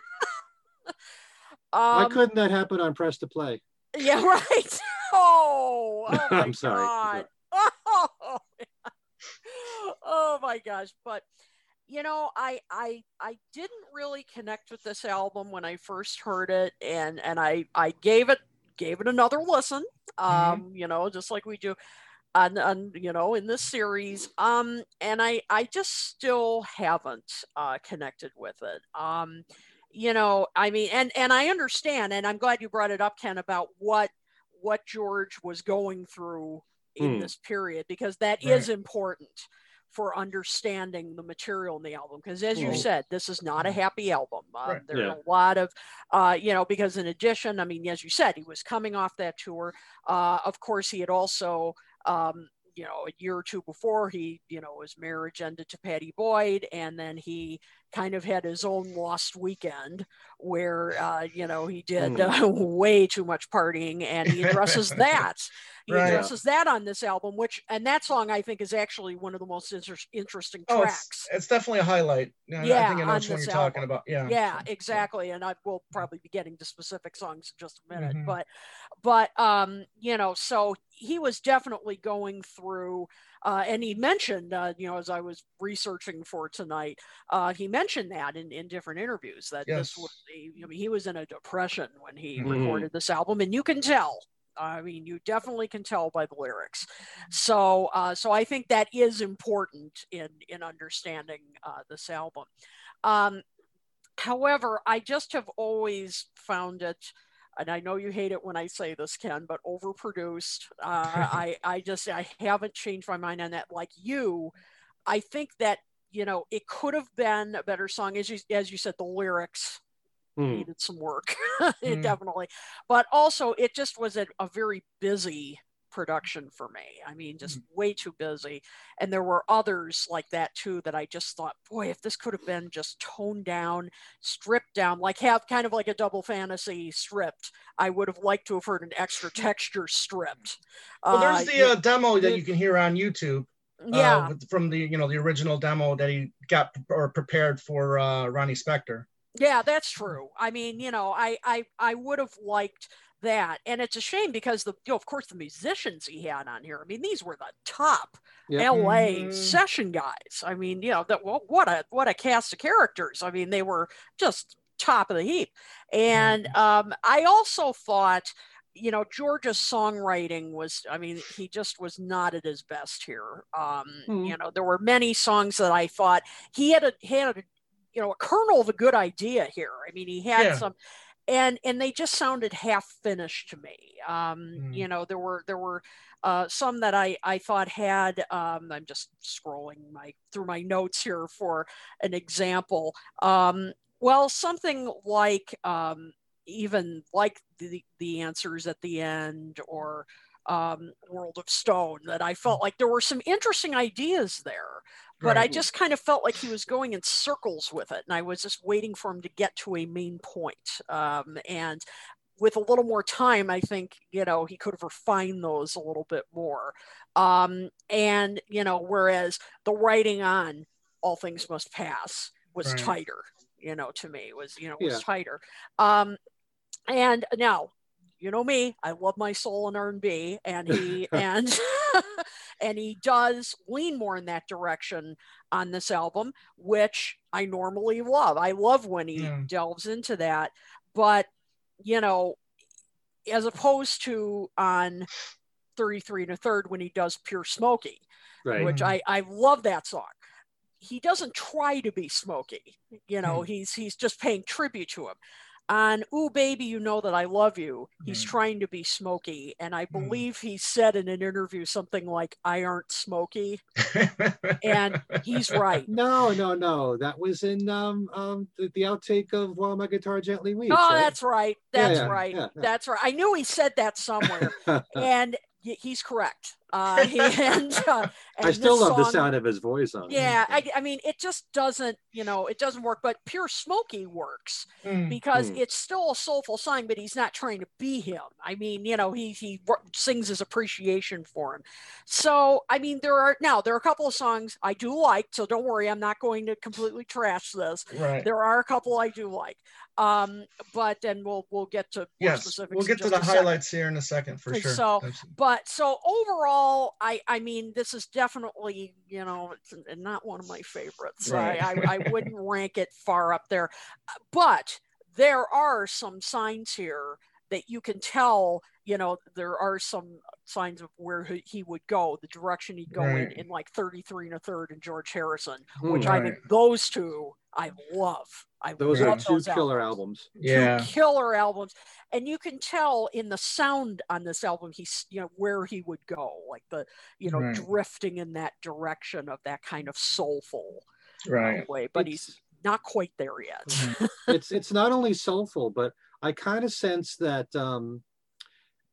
Why um, couldn't that happen on Press to Play? yeah right oh, oh I'm sorry. God. Oh, [LAUGHS] oh my gosh. But you know i i i didn't really connect with this album when i first heard it and and i i gave it gave it another listen um you know just like we do on, on you know in this series. Um and i i just still haven't uh connected with it. Um you know i mean and and i understand and i'm glad you brought it up ken about what what george was going through in Hmm. this period because that is important for understanding the material in the album because as you said this is not a happy album uh, Right. there Yeah. a lot of uh, you know because in addition i mean as you said he was coming off that tour uh, of course he had also um, you know a year or two before he you know his marriage ended to Pattie Boyd and then he kind of had his own lost weekend where uh, you know he did Hmm. uh, [LAUGHS] way too much partying and he addresses [LAUGHS] that he Right. addresses that on this album which and that song i think is actually one of the most inter- interesting Oh, tracks it's, it's definitely a highlight. Yeah, I think I know on which one this you're talking album. about. Yeah. yeah exactly and i will probably be getting to specific songs in just a minute Mhm. but but um you know so he was definitely going through uh, and he mentioned uh, you know as i was researching for tonight uh, he mentioned that in, in different interviews that this Yes. was a, i mean he was in a depression when he Mhm. recorded this album and you can tell I mean, you definitely can tell by the lyrics. So, uh, so I think that is important in in understanding uh, this album. Um, however, I just have always found it, and I know you hate it when I say this, Ken, but overproduced. [LAUGHS] Uh, I I just I haven't changed my mind on that. Like you, I think that you know it could have been a better song, as you as you said, the lyrics Hmm. needed some work [LAUGHS] Mm. definitely but also it just was a, a very busy production for me i mean just way too busy and there were others like that too that i just thought boy if this could have been just toned down stripped down like have kind of like a double fantasy stripped i would have liked to have heard an extra [LAUGHS] texture stripped Well, Uh, there's the yeah- uh, demo that you can hear on YouTube. uh, yeah with- from the you know the original demo that he got or prepared for uh, Ronnie Spector. Yeah, that's true. I mean, you know, I I I would have liked that, and it's a shame because the you know, of course the musicians he had on here. I mean, these were the top Yep. L.A. Mhm. session guys. I mean, you know, that well, what a what a cast of characters. I mean, they were just top of the heap. And um, I also thought. You know, George's songwriting was, I mean, he just was not at his best here. Um, Hmm. You know, there were many songs that I thought he had a, had a, you know, a kernel of a good idea here. I mean, he had Yeah. some, and and they just sounded half finished to me. Um, Mm. You know, there were there were uh, some that I I thought had. Um, I'm just scrolling my through my notes here for an example. Um, well, something like um, even like the the answers at the end or um, World of Stone that I felt like there were some interesting ideas there but I just kind of felt like he was going in circles with it, and I was just waiting for him to get to a main point. Um, and with a little more time, I think you know he could have refined those a little bit more. Um, and you know, whereas the writing on "All Things Must Pass" was Right. tighter, you know, to me was you know was Yeah. tighter. Um, and now you know me i love my soul and r&b and he [LAUGHS] and [LAUGHS] and he does lean more in that direction on this album which i normally love i love when he Yeah. delves into that but you know as opposed to on 33 and a third when he does Pure Smokey, Right. which I, I love that song. He doesn't try to be Smokey, you know, Hmm. he's he's just paying tribute to him. On Ooh Baby, You Know That I Love You, he's Hmm. trying to be Smokey. And I Hmm. believe he said in an interview something like, I aren't Smokey. [LAUGHS] And he's right. No, no, no. That was in um, um, the, the outtake of While My Guitar Gently Weeps. Oh, right? that's right. That's yeah, right. yeah, yeah. That's right. I knew he said that somewhere. [LAUGHS] and y- he's correct. Uh, [LAUGHS] he, and, uh, I still love the sound of his voice on. Yeah, I, I mean, it just doesn't, you know, it doesn't work. But Pure Smokey works Mm. because Mm. it's still a soulful song, but he's not trying to be him. I mean, you know, he he sings his appreciation for him. So, I mean, there are now there are a couple of songs I do like. So don't worry, I'm not going to completely trash this. right. There are a couple I do like. Um, but then we'll we'll get to more Yes, we'll get to the a second. highlights here in a second for sure. so- That's- but so overall i i mean this is definitely you know it's not one of my favorites Right. I, I i [LAUGHS] wouldn't rank it far up there but there are some signs here that you can tell you know there are some signs of where he, would go the direction he'd go Right. in in like 33 and a third and george harrison Hmm. which i think those two i love i Those love are two those killer albums albums. yeah. two killer albums and you can tell in the sound on this album he's you know where he would go like the you know Right. drifting in that direction of that kind of soulful uh, Right. way but It's- he's not quite there yet Mhm. it's it's not only soulful, but I kind of sense that um,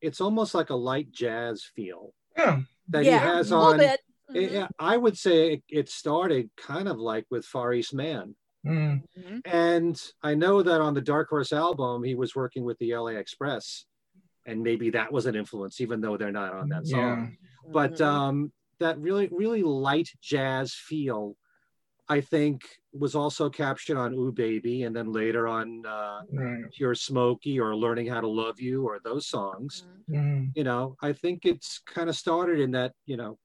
it's almost like a light jazz feel Yeah. that yeah he has a on. bit It- Mhm. yeah, I would say it, it started kind of like with Far East Man. Mm. Mhm. And I know that on the Dark Horse album, he was working with the LA Express. And maybe that was an influence, even though they're not on that song. But Mhm. um, that really, really light jazz feel, I think, was also captured on Ooh Baby and then later on uh, Right. Pure Smokey or Learning How to Love You or those songs. Mhm. Mm. You know, I think it's kind of started in that, you know,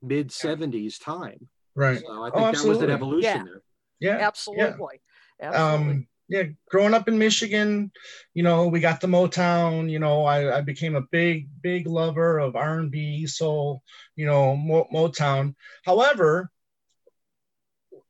mid 70s time. Right. So I think Oh, that was an evolution Yeah. there. Yeah. absolutely Yeah. absolutely um yeah growing up in michigan you know we got the motown you know i, I became a big big lover of r&b soul you know Mo- motown however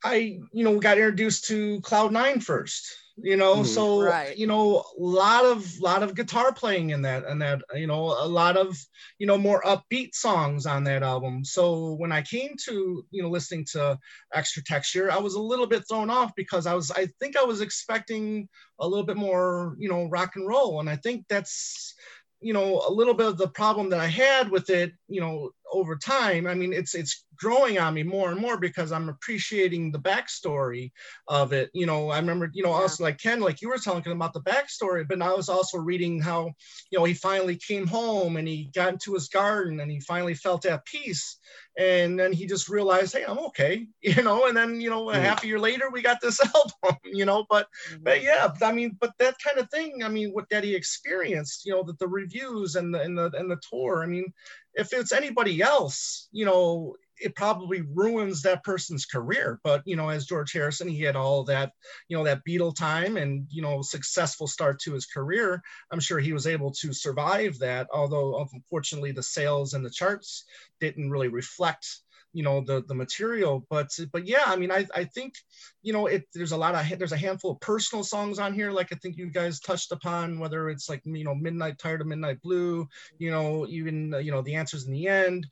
i you know got introduced to cloud nine first you know Mhm. so Right. you know a lot of lot of guitar playing in that and that you know a lot of you know more upbeat songs on that album so when i came to you know listening to extra texture i was a little bit thrown off because i was i think i was expecting a little bit more you know rock and roll and i think that's you know a little bit of the problem that i had with it you know over time i mean it's it's growing on me more and more because i'm appreciating the backstory of it you know i remember you know Yeah. also like ken like you were telling about the backstory but i was also reading how you know he finally came home and he got into his garden and he finally felt at peace and then he just realized hey i'm okay [LAUGHS] you know and then you know a Mhm. half a year later we got this [LAUGHS] album you know but Mhm. but yeah i mean but that kind of thing i mean what that he experienced you know that the reviews and the and the and the tour i mean if it's anybody else you know it probably ruins that person's career. But you know as george harrison he had all that you know that beatle time and you know successful start to his career i'm sure he was able to survive that although unfortunately the sales and the charts didn't really reflect you know the the material. But but yeah i mean i i think you know it there's a lot of there's a handful of personal songs on here like i think you guys touched upon whether it's like you know midnight tired of midnight blue you know even you know the answers in the end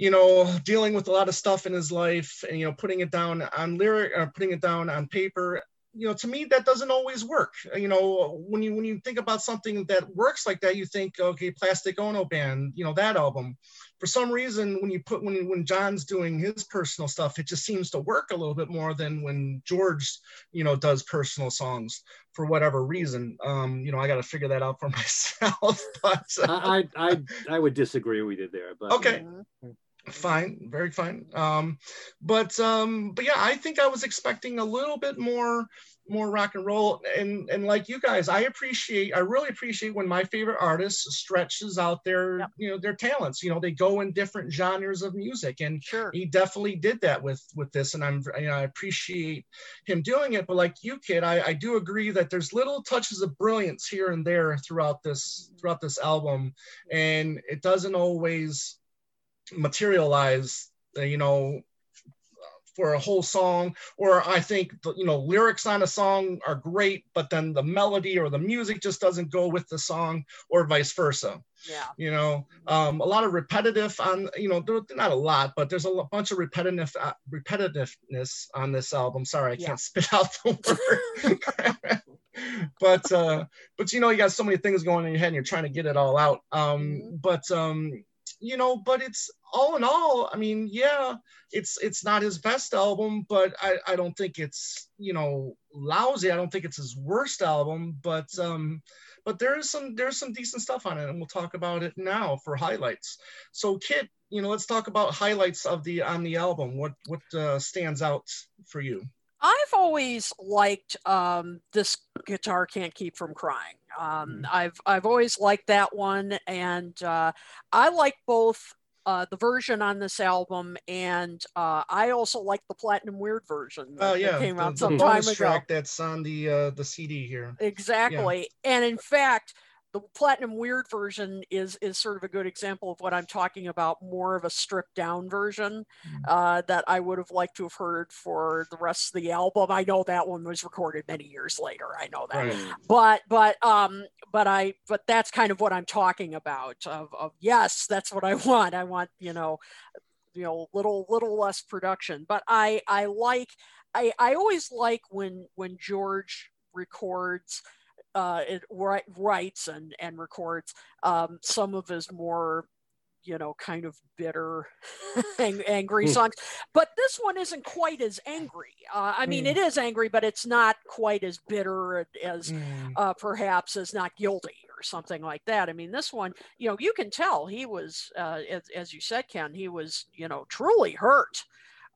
you know dealing with a lot of stuff in his life and you know putting it down on lyric or putting it down on paper you know to me that doesn't always work you know when you when you think about something that works like that you think okay plastic ono band you know that album for some reason when you put when when john's doing his personal stuff it just seems to work a little bit more than when george you know does personal songs for whatever reason um you know i got to figure that out for [LAUGHS] myself but uh, I, I I I would disagree with you there, but Okay. Mhm. Fine very fine um but um but yeah i think i was expecting a little bit more more rock and roll. And and like you guys, I appreciate, I really appreciate when my favorite artist stretches out their, Yep. you know, their talents. You know, they go in different genres of music, and Sure. he definitely did that with with this. And I'm, you know, I appreciate him doing it. But like you, Kit, I I do agree that there's little touches of brilliance here and there throughout this throughout this album, and it doesn't always materialize. uh, You know, for a whole song or i think the, you know lyrics on a song are great but then the melody or the music just doesn't go with the song or vice versa Yeah. you know um, a lot of repetitive on you know not a lot but there's a bunch of repetitive uh, repetitiveness on this album sorry i Yeah. can't spit out the [LAUGHS] word [LAUGHS] but uh but you know you got so many things going in your head and you're trying to get it all out um Mhm. but um you know but it's all in all i mean yeah it's it's not his best album but i i don't think it's you know lousy. I don't think it's his worst album but um but there is some there's some decent stuff on it and we'll talk about it now for highlights. So kit you know let's talk about highlights of the on the album. What what uh, stands out for you I've always liked um, this guitar can't keep from crying. Um, I've I've always liked that one, and uh, I like both uh, the version on this album, and uh, I also like the Platinum Weird version that, oh that yeah came the, out some time ago. track that's on the uh the cd here Exactly. And in fact, the platinum weird version is is sort of a good example of what I'm talking about, more of a stripped down version Mm. uh, that I would have liked to have heard for the rest of the album. I know that one was recorded many years later. I know that. right But but um but I but that's kind of what I'm talking about of, of yes, that's what I [LAUGHS] want. I want, you know, you know, little little less production. But I I like I I always like when when George records uh it wri- writes and and records um some of his more you know kind of bitter [LAUGHS] ang- angry Hmm. songs but this one isn't quite as angry uh, i mean Hmm. it is angry but it's not quite as bitter as Mm, uh, perhaps as not guilty or something like that. I mean, this one, you know, you can tell he was, uh, as, as you said, Ken, he was, you know, truly hurt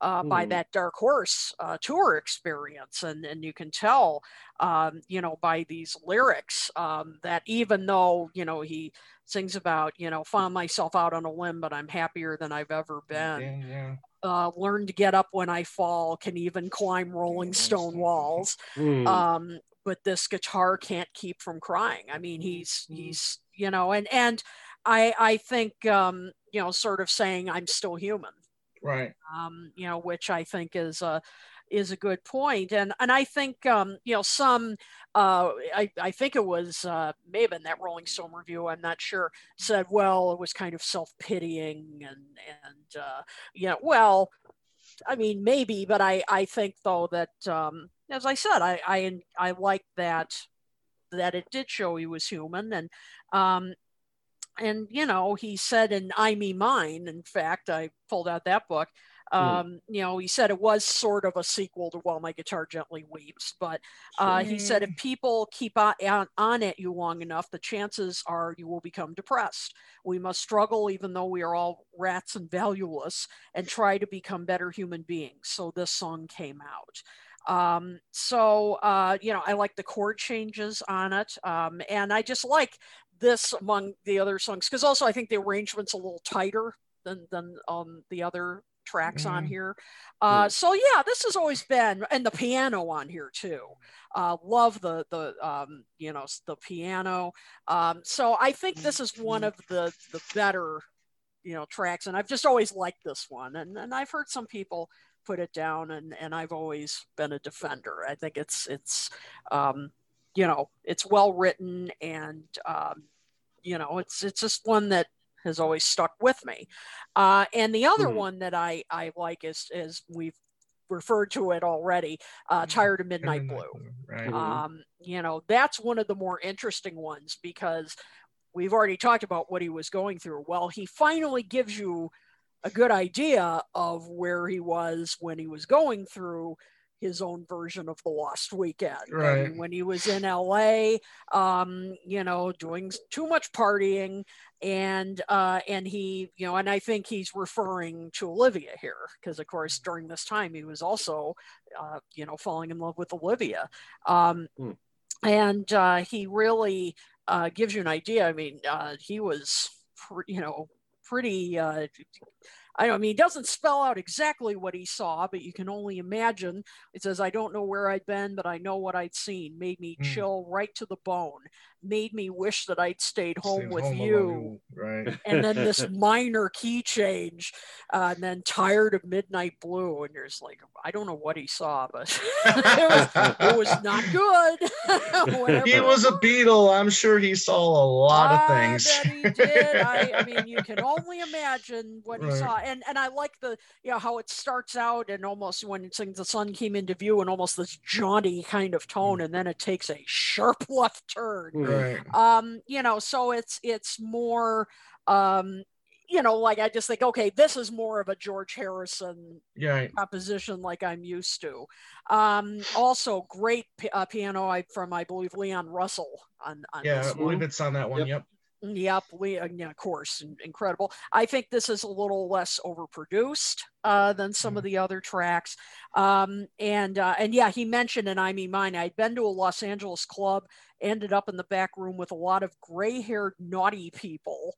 uh, by Hmm. that Dark Horse uh, tour experience, and and you can tell, um, you know, by these lyrics um, that even though you know he sings about, you know, found myself out on a limb, but I'm happier than I've ever been yeah, yeah. uh, learn to get up when I fall, can even climb rolling stone walls. Hmm. Um, but this guitar can't keep from crying. I mean, he's he's you know, and and I I think um, you know, sort of saying I'm still human. Right Um, you know, which I think is a is a good. And and I think um, you know, some uh I, I think it was uh maybe in that Rolling Stone review, I'm not sure, said, well, it was kind of self-pitying and and uh you know, well, I mean, maybe, but I, I think though that, um, as I said, I, I, I like that, that it did show he was human and, um, and you know, he said in I Me Mine, in fact, I pulled out that book. Um, you know, he said it was sort of a sequel to While My Guitar Gently Weeps, but uh, he said if people keep on, on, on at you long enough, the chances are you will become depressed. We must struggle, even though we are all rats and valueless, and try to become better human beings. So this song came out. Um, so, uh, you know, I like the chord changes on it. Um, and I just like this among the other songs because also I think the arrangement's a little tighter than, than um, the other tracks on Mhm. here. Uh, so yeah, this has always been, and the piano on here too. Uh, love the the um, you know the piano. Um, so I think this is one of the the better you know tracks, and I've just always liked this one. And and I've heard some people put it down, and and I've always been a defender. I think it's it's um, you know it's well written, and um, you know it's it's just one that has always stuck with me. Uh, and the other Hmm. one that I I like is is we've referred to it already. Uh, Tired of Midnight Blue. right. Um, you know, that's one of the more interesting ones because we've already talked about what he was going through. Well, he finally gives you a good idea of where he was when he was going through his own version of the Lost Weekend. Right. mean, when he was in LA, um, you know, doing too much partying, and uh, and he, you know, and I think he's referring to Olivia here because, of course, during this time he was also, uh, you know, falling in love with Olivia, um, Hmm. and uh, he really uh, gives you an idea. I mean, uh, he was, pre- you know, pretty. I mean, he doesn't spell out exactly what he saw, but you can only imagine. It says, I don't know where I'd been, but I know what I'd seen. Made me Mm. chill right to the bone. Made me wish that I'd stayed home Stayed with home you. alone, Right. And then this [LAUGHS] minor key change, uh, and then tired of Midnight Blue. And you're just like, I don't know what he saw, but [LAUGHS] it, was, it was not good. [LAUGHS] He was a Beatle. I'm sure he saw a lot of things. bet he did. I, I mean, you can only imagine what he saw, and and I like the you know how it starts out and almost when it's like the sun came into view and almost this jaunty kind of tone, Mm. and then it takes a sharp [LAUGHS] left turn. Mhm. right. Um, you know, so it's it's more. Um, you know, like I just think, okay, this is more of a George Harrison Yeah. Composition like I'm used to. Um, also, great p- uh, piano I, from I believe Leon Russell on, on Yeah. I this believe one. it's on that one. Yep. Yep, we, uh, yeah, of course, incredible. I think this is a little less overproduced uh, than some of the other tracks. Um, and uh, and yeah, he mentioned in I Me Mine, I'd been to a Los Angeles club, ended up in the back room with a lot of gray-haired naughty people,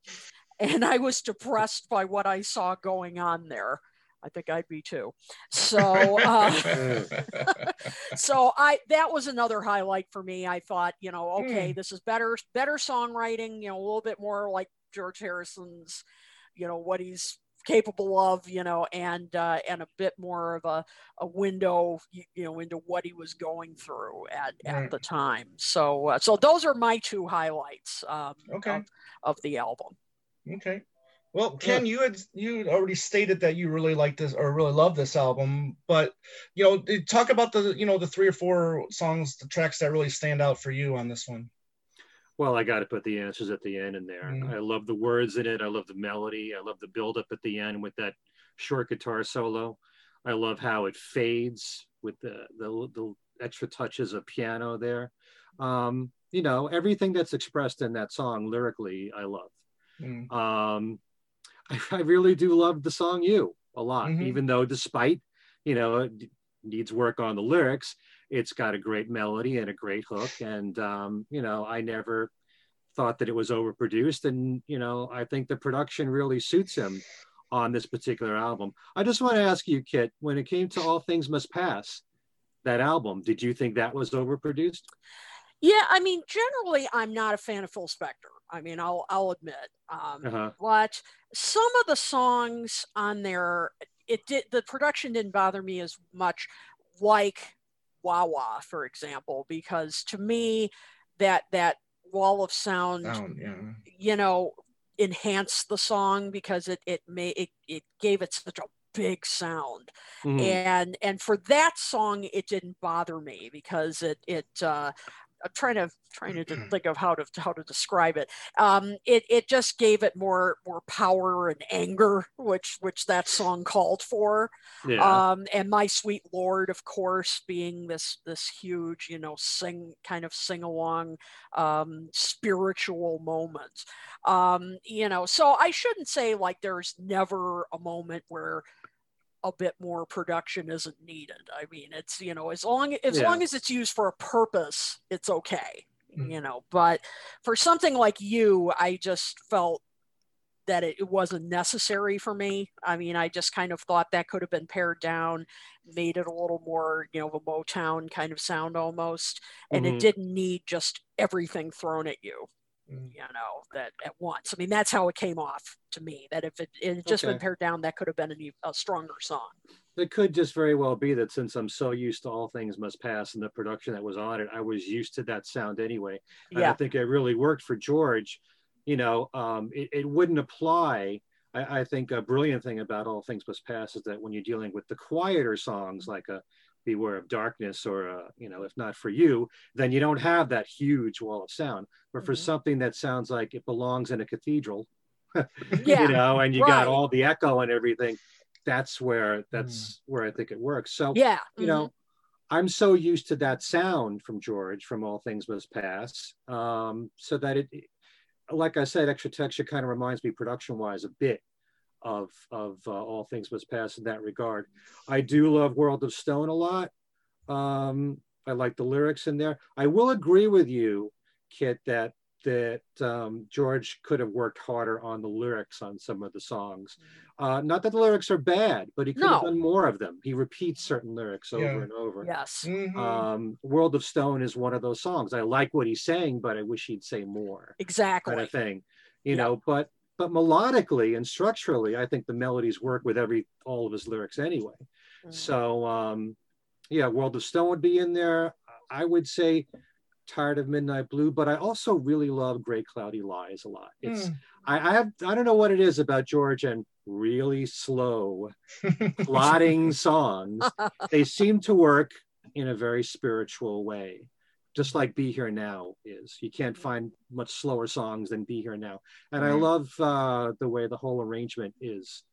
and I was depressed by what I saw going on there. I think I'd be too. So. [LAUGHS] Uh, [LAUGHS] [LAUGHS] so i that was another highlight for me i thought you know okay this is better better songwriting you know a little bit more like george harrison's you know what he's capable of you know and uh, and a bit more of a, a window you, you know into what he was going through at, Right. at the time so uh, so those are my two highlights um, Okay. of, of the album Okay. Well, Ken, you had you already stated that you really like this or really love this album, but you know, talk about the you know the three or four songs, the tracks that really stand out for you on this one. Well, I got to put the answers at the end in there. Mhm. I love the words in it. I love the melody. I love the build up at the end with that short guitar solo. I love how it fades with the the, the extra touches of piano there. Um, you know, everything that's expressed in that song lyrically, I love. Mm. Um, I, [LAUGHS] I really do love the song "You" a lot, Mhm. even though despite you know it needs work on the lyrics, it's got a great melody and a great hook, and um, you know I never thought that it was overproduced, and you know I think the production really suits him on this particular album. I just want to ask you, Kit, when it came to "All Things Must Pass," that album, did you think that was overproduced? Yeah i mean generally i'm not a fan of phil spector i mean i'll i'll admit um, Uh-huh. but some of the songs on there it did the production didn't bother me as much like Wah-Wah for example because to me that that wall of sound Sound, yeah. you know enhanced the song because it it made it, it gave it such a big sound Mhm. and and for that song it didn't bother me because it it uh I'm trying to trying to [CLEARS THROAT] think of how to how to describe it. Um, it it just gave it more more power and anger, which which that song called for. yeah. Um, and my sweet lord, of course, being this this huge, you know, sing kind of sing along, um, spiritual moment. Um, you know, so I shouldn't say like there's never a moment where a bit more production isn't needed. I mean, it's you know, as long as Yeah. long as it's used for a purpose, it's okay. Mhm. You know, but for something like you, I just felt that it, wasn't necessary for me. I mean, I just kind of thought that could have been pared down, made it a little more, you know, of a Motown kind of sound almost, and Mhm. it didn't need just everything thrown at you Mm. you know that at once i mean that's how it came off to me that if it, it had just been pared down that could have been e- a stronger song It could just very well be that since I'm so used to all things must pass and the production that was on it, I was used to that sound anyway. And I think it really worked for George. You know, um, it, it wouldn't apply. I, I think a brilliant thing about All Things Must Pass is that when you're dealing with the quieter songs like a Beware of Darkness or, a, you know, if not for you, then you don't have that huge wall of sound. But for Mhm. something that sounds like it belongs in a cathedral, [LAUGHS] yeah you know, and you right. got all the echo and everything, that's where that's where I think it works. So yeah you know, I'm so used to that sound from George from All Things Must Pass, um, so that it, like I said, Extra Texture kind of reminds me production wise a bit of of uh, All Things Must Pass in that regard. I do love World of Stone a lot. Um, I like the lyrics in there. I will agree with you, Kit, that that um, George could have worked harder on the lyrics on some of the songs. Uh, not that the lyrics are bad, but he could have done more of them. He repeats certain lyrics over Yeah. and over. Yes. Mhm. Um, World of Stone is one of those songs. I like what he's saying, but I wish he'd say more Exactly. kind of thing, you Yeah. know. But but melodically and structurally, I think the melodies work with every all of his lyrics anyway. Mm. So um, yeah, World of Stone would be in there. I would say Tired of Midnight Blue, but I also really love Gray Cloudy Lies a lot. It's Mm. I, I have I don't know what it is about George and really slow [LAUGHS] plodding songs. [LAUGHS] They seem to work in a very spiritual way. Just like Be Here Now is. You can't find much slower songs than Be Here Now. And I Mhm. love uh, the way the whole arrangement is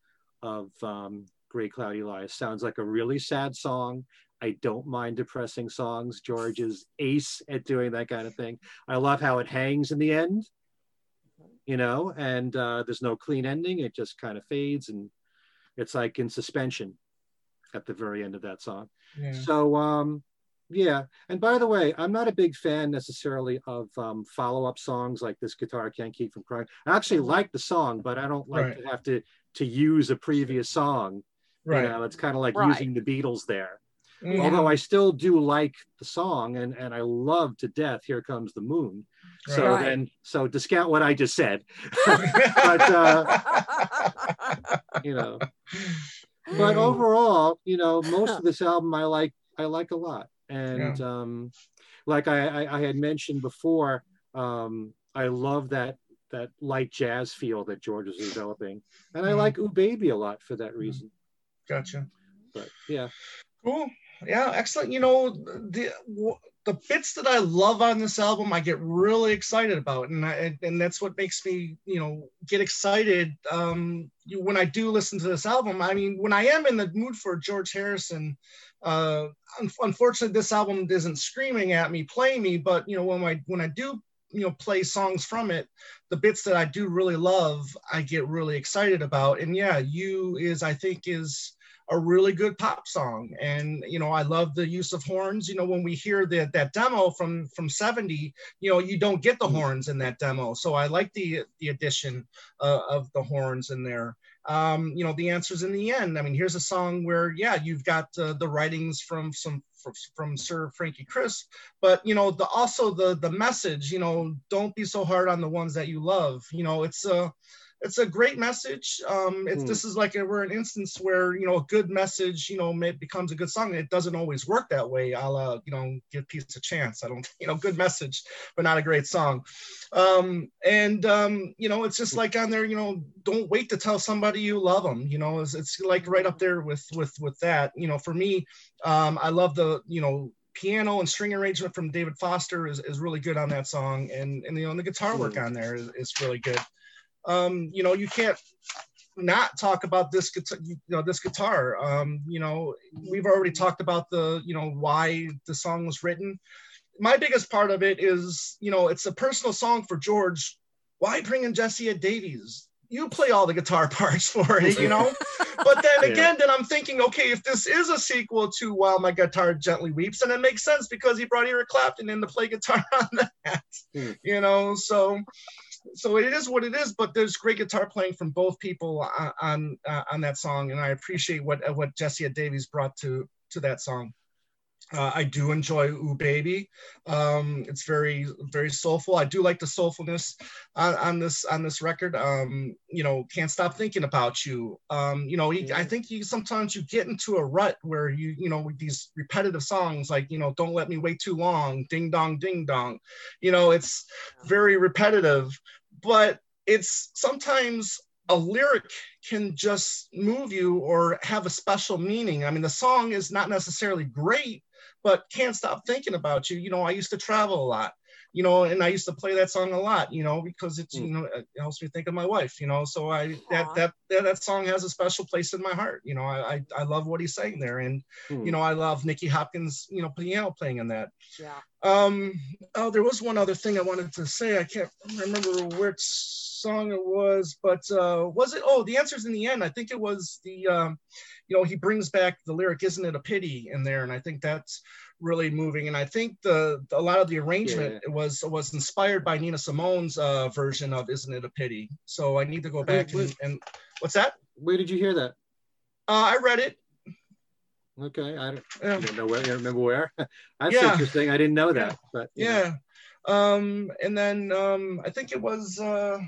of um, Gray Cloudy Lies. Sounds like a really sad song. I don't mind depressing songs. George is ace at doing that kind of thing. I love how it hangs in the end, you know, and uh, there's no clean ending. It just kind of fades and it's like in suspension at the very end of that song. Yeah. So, um, yeah. And by the way, I'm not a big fan necessarily of um, follow-up songs like "This Guitar Can't Keep from Crying." I actually like the song, but I don't like Right. to have to to use a previous song. Right. You know, it's kind of like Right. using the Beatles there. Mhm. Although I still do like the song, and and I love to death "Here Comes the Moon." So Right. then, so discount what I just said, [LAUGHS] but uh, you know. but overall, you know, most of this album I like I like a lot. And um like I, I, I had mentioned before, um, I love that that light jazz feel that George is developing. And I Mhm. like Ooh Baby a lot for that reason. Gotcha. But yeah. Cool. Yeah, excellent. You know, the the bits that I love on this album, I get really excited about, and I, and that's what makes me, you know, get excited um, when I do listen to this album. I mean, when I am in the mood for George Harrison, uh, un- unfortunately, this album isn't screaming at me, playing me, but you know, when I when I do you know play songs from it the bits that i do really love i get really excited about and yeah you is i think is a really good pop song. And you know i love the use of horns. You know when we hear that that demo from from 70 you know you don't get the horns in that demo. So i like the the addition uh, of the horns in there. Um you know the answers in the end. I mean here's a song where yeah you've got uh, the writings from some from, from sir frankie crisp but you know the also the the message you know don't be so hard on the ones that you love. You know it's a it's a great message. Um, it's, Hmm. This is like a, we're an instance where you know a good message, you know, may, becomes a good song. It doesn't always work that way. I'll, uh, you know, give peace a chance. I don't, [LAUGHS] you know, good message, but not a great song. Um, and um, you know, it's just like on there, you know, don't wait to tell somebody you love them. You know, it's, it's like right up there with with with that. You know, for me, um, I love the, you know, piano and string arrangement from David Foster is, is really good on that song, and and you know, and the guitar work on there is, is really good um, you know, you can't not talk about this guitar, you know, this guitar. Um, you know, we've already talked about the, you know, why the song was written. My biggest part of it is, you know, it's a personal song for George. Why bring in Jesse Ed Davis? You play all the guitar [LAUGHS] parts for it, you know. but then [LAUGHS] Yeah. again, then I'm thinking, okay, if this is a sequel to While My Guitar Gently Weeps, then it makes sense because he brought Eric Clapton in to play guitar [LAUGHS] on that, Hmm. you know. So, so it is what it is. But there's great guitar playing from both people on on, uh, on that song, and I appreciate what what Jesse Davis brought to to that song. Uh, I do enjoy Ooh Baby. Um, it's very very soulful. I do like the soulfulness on, on this on this record. Um, you know, can't stop thinking about you. Um, you know, I think you sometimes you get into a rut where you you know with these repetitive songs like you know Don't Let Me Wait Too Long, Ding Dong Ding Dong. You know, it's very repetitive, but it's sometimes a lyric can just move you or have a special meaning. I mean, the song is not necessarily great, but can't stop thinking about you. You know, I used to travel a lot. you know, and I used to play that song a lot, you know, because it's, Mm. you know, it helps me think of my wife, you know. So I that that that, that song has a special place in my heart. You know, I I, I love what he's saying there, and you know, I love Nicky Hopkins, you know, piano playing in that. Yeah. Um, oh, there was one other thing I wanted to say. I can't remember which song it was, but uh, was it? Oh, the answer's in the end. I think it was the, um, you know, he brings back the lyric, "Isn't it a pity?" in there, and I think that's really moving. And I think the a lot of the arrangement Yeah. was was inspired by Nina Simone's uh, version of "Isn't It a Pity." So I need to go back and, wait. and what's that? Where did you hear that? Uh, I read it. Okay, I don't, Yeah. I don't know where. You remember where? [LAUGHS] That's Yeah. interesting. I didn't know that. But you know. yeah um and then um i think it was uh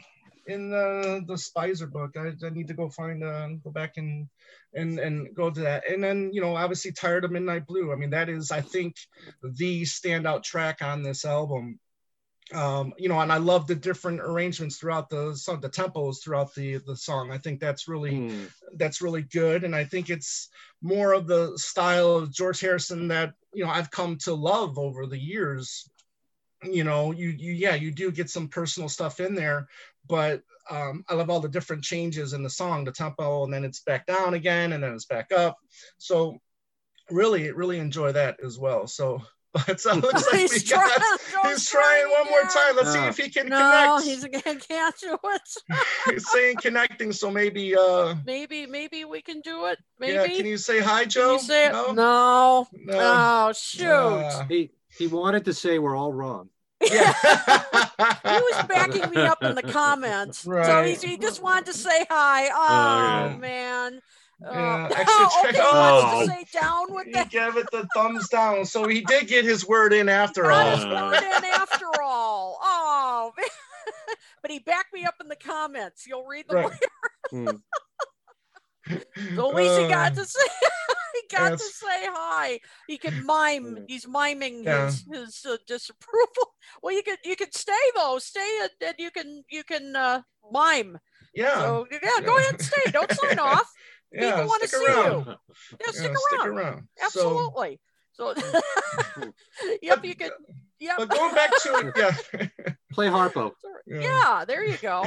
in the the spicer book. I, I need to go find uh go back and and and go to that. And then you know obviously tired of midnight blue. I mean that is i think the standout track on this album. Um you know and i love the different arrangements throughout the song the tempos throughout the the song. I think that's really Hmm. that's really good. And i think it's more of the style of george harrison that you know i've come to love over the years you know you you yeah you do get some personal stuff in there but um, i love all the different changes in the song the tempo and then it's back down again and then it's back up so really really enjoy that as well so [LAUGHS] but so it looks like we he's got, trying, he's trying one more time let's see Oh. if he can No, connect he's again can't do it. he's saying connecting so maybe uh Maybe, maybe we can do it. Maybe. yeah can you say hi Can joe you say no No. No. Oh shoot. Uh, He he wanted to say we're all wrong. Yeah [LAUGHS] he was backing me up in the comments. So Right. he's, he just wanted to say hi. Oh, yeah. man. Oh, Yeah, oh, extra [LAUGHS] okay, check- he wants Oh. to say down with he that. gave it the thumbs down so he did get his word in after Got all his word in after all. Oh, [LAUGHS] man. but he backed me up in the comments. You'll read the Right. Hmm. The least he got Uh, to say, he got to say hi. He can mime. He's miming Yeah. his his uh, disapproval. [LAUGHS] Well, you could you could stay though. Stay and, and you can you can uh, mime. yeah So yeah, go ahead and stay. Don't sign [LAUGHS] off. yeah people wanna see around. you. Yeah, Yeah, stick stick around. around so Absolutely. So, [LAUGHS] yep, you could. Yep. but going back to it yeah Play Harpo. Yeah. Yeah, there you go.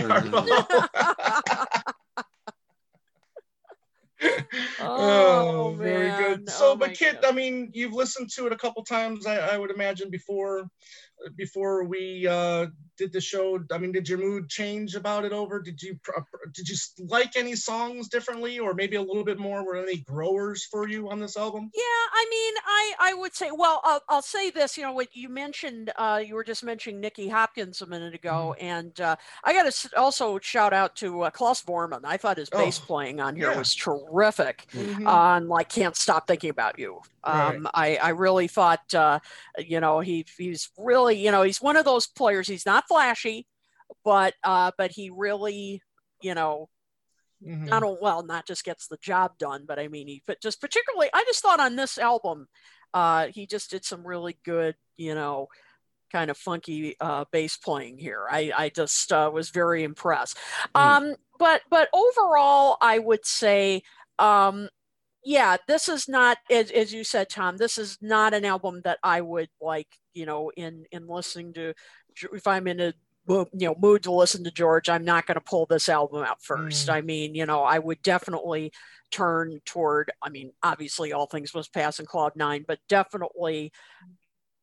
[LAUGHS] oh, very man. good. So, Oh, but Kit, God. I mean, you've listened to it a couple times, I, I would imagine before, before we uh, did the show. I mean, did your mood change about it over? Did you did you like any songs differently, or maybe a little bit more? Were any growers for you on this album? Yeah, I mean, I I would say, well, I'll, I'll say this. You know, what you mentioned, uh, you were just mentioning Nicky Hopkins a minute ago, Mm-hmm. and uh, I got to also shout out to uh, Klaus Voormann. I thought his bass Oh, playing on here yeah. was terrific. Mhm. On like, can't stop thinking about you. Right. Um, I I really thought, uh, you know, he he's really, you know, he's one of those players. He's not flashy, but uh, but he really, you know, Mhm. not o- well not just gets the job done but i mean he but just particularly i just thought on this album uh he just did some really good you know kind of funky uh bass playing here i i just uh, was very impressed Mm. um but but overall i would say um yeah this is not as, as you said tom this is not an album that i would like you know in in listening to if i'm in a you know mood to listen to george i'm not going to pull this album out first Mm. i mean you know i would definitely turn toward i mean obviously all things must pass in cloud nine but definitely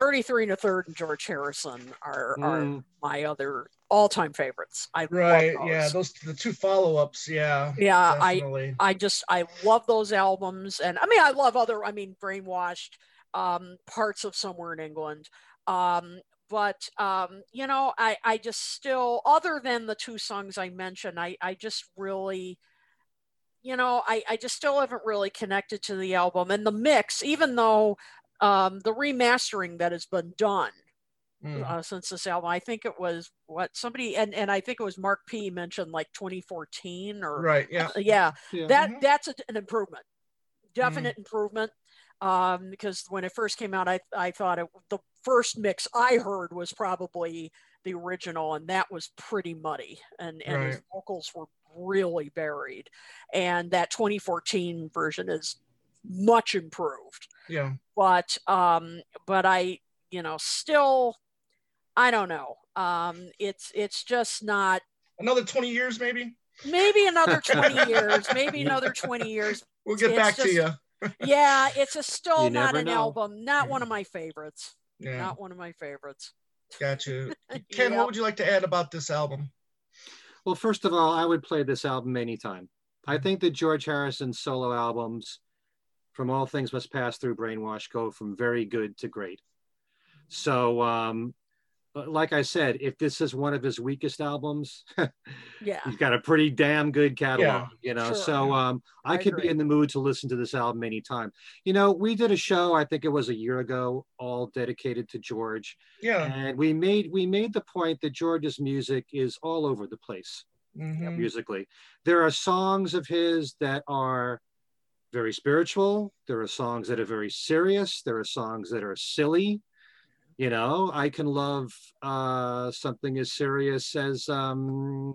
33 and a third and george harrison are, are Mm. my other all-time favorites i Right. those. Yeah. Those the two follow ups. Yeah. yeah i I just I love those albums, and I mean I love other. I mean, Brainwashed, um, parts of Somewhere in England, um, but um, you know I I just still other than the two songs I mentioned, I I just really. You know, I, I just still haven't really connected to the album and the mix, even though um, the remastering that has been done Mm. uh, since this album, I think it was what somebody and and I think it was Mark P mentioned like 2014 or Right. Yeah. uh, yeah Yeah. that Mhm. that's a, an improvement definite improvement um because when it first came out i i thought it the first mix i heard was probably the original and that was pretty muddy and and his vocals were really buried and that 2014 version is much improved Yeah. but um but i you know still I don't know. Um, it's it's just not. Another 20 years, maybe. Maybe another 20 [LAUGHS] years. Maybe another 20 years. We'll get It's back to you. [LAUGHS] Yeah, it's a still You not an know. album. Not one of my favorites. Yeah, Not one of my favorites. got you. [LAUGHS] Ken, Yep. what would you like to add about this album? Well, first of all, I would play this album anytime. I think that George Harrison's solo albums, from All Things Must Pass Through Brainwash, go from very good to great. So, um, but like I said, if this is one of his weakest albums, [LAUGHS] Yeah. he's got a pretty damn good catalog, Yeah, you know. sure. So um, I, I could agree. be in the mood to listen to this album anytime. You know, we did a show, I think it was a year ago, all dedicated to George, Yeah. and we made we made the point that George's music is all over the place mhm. musically. There are songs of his that are very spiritual. There are songs that are very serious. There are songs that are silly. You know, I can love uh, something as serious as, um,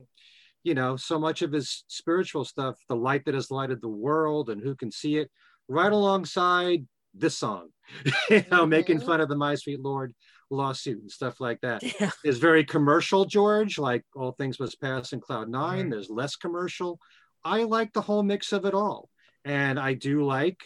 you know, so much of his spiritual stuff, The Light That Has Lighted the World and Who Can See It, right alongside this song, [LAUGHS] you know, making Mhm. fun of the My Sweet Lord lawsuit and stuff like that [LAUGHS] Yeah. is very commercial, George, like All Things Must Pass and Cloud 9 Right. There's less commercial. I like the whole mix of it all. And I do like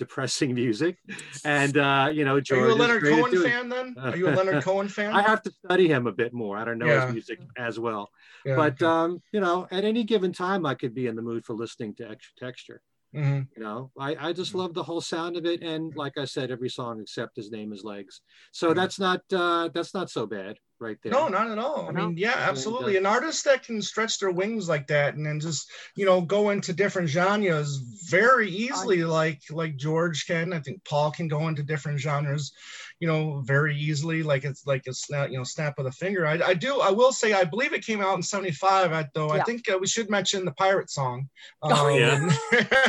depressing music. [LAUGHS] And, uh, you know, Are you a Leonard Cohen fan then? [LAUGHS] Are you a Leonard Cohen fan? I have to study him a bit more. I don't know Yeah. his music as well. Yeah, But, okay. um, you know, at any given time, I could be in the mood for listening to extra texture. Mhm. You know, I, I just love the whole sound of it. And like I said, every song except his name is legs. So Yeah. that's not, uh, that's not so bad right there. No, not at all. I mean, yeah, absolutely. An artist that can stretch their wings like that and then just, you know, go into different genres very easily, like like George can. I think Paul can go into different genres, you know, very easily. Like it's like a snap, you know, snap of the finger. I, I do. I will say, I believe it came out in '75. I, though I think uh, we should mention the pirate song. Oh, yeah.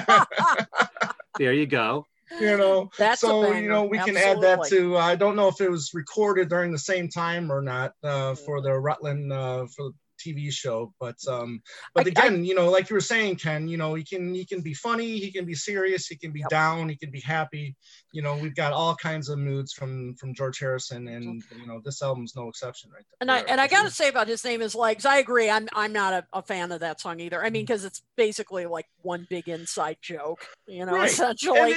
Um, [LAUGHS] There you go. [LAUGHS] you know That's so you know we can add that Absolutely. to i don't know if it was recorded during the same time or not uh, for the rutland uh, for the tv show but um but I- again you know like you were saying ken you know he can he can be funny he can be serious he can be Yep. down he can be happy you know we've got all kinds of moods from from george harrison and you know this album's no exception right there And I and I got to say about his name is legs. I agree. I'm I'm not a, a fan of that song either. I Mm. mean, because it's basically like one big inside joke, you know, Right. essentially.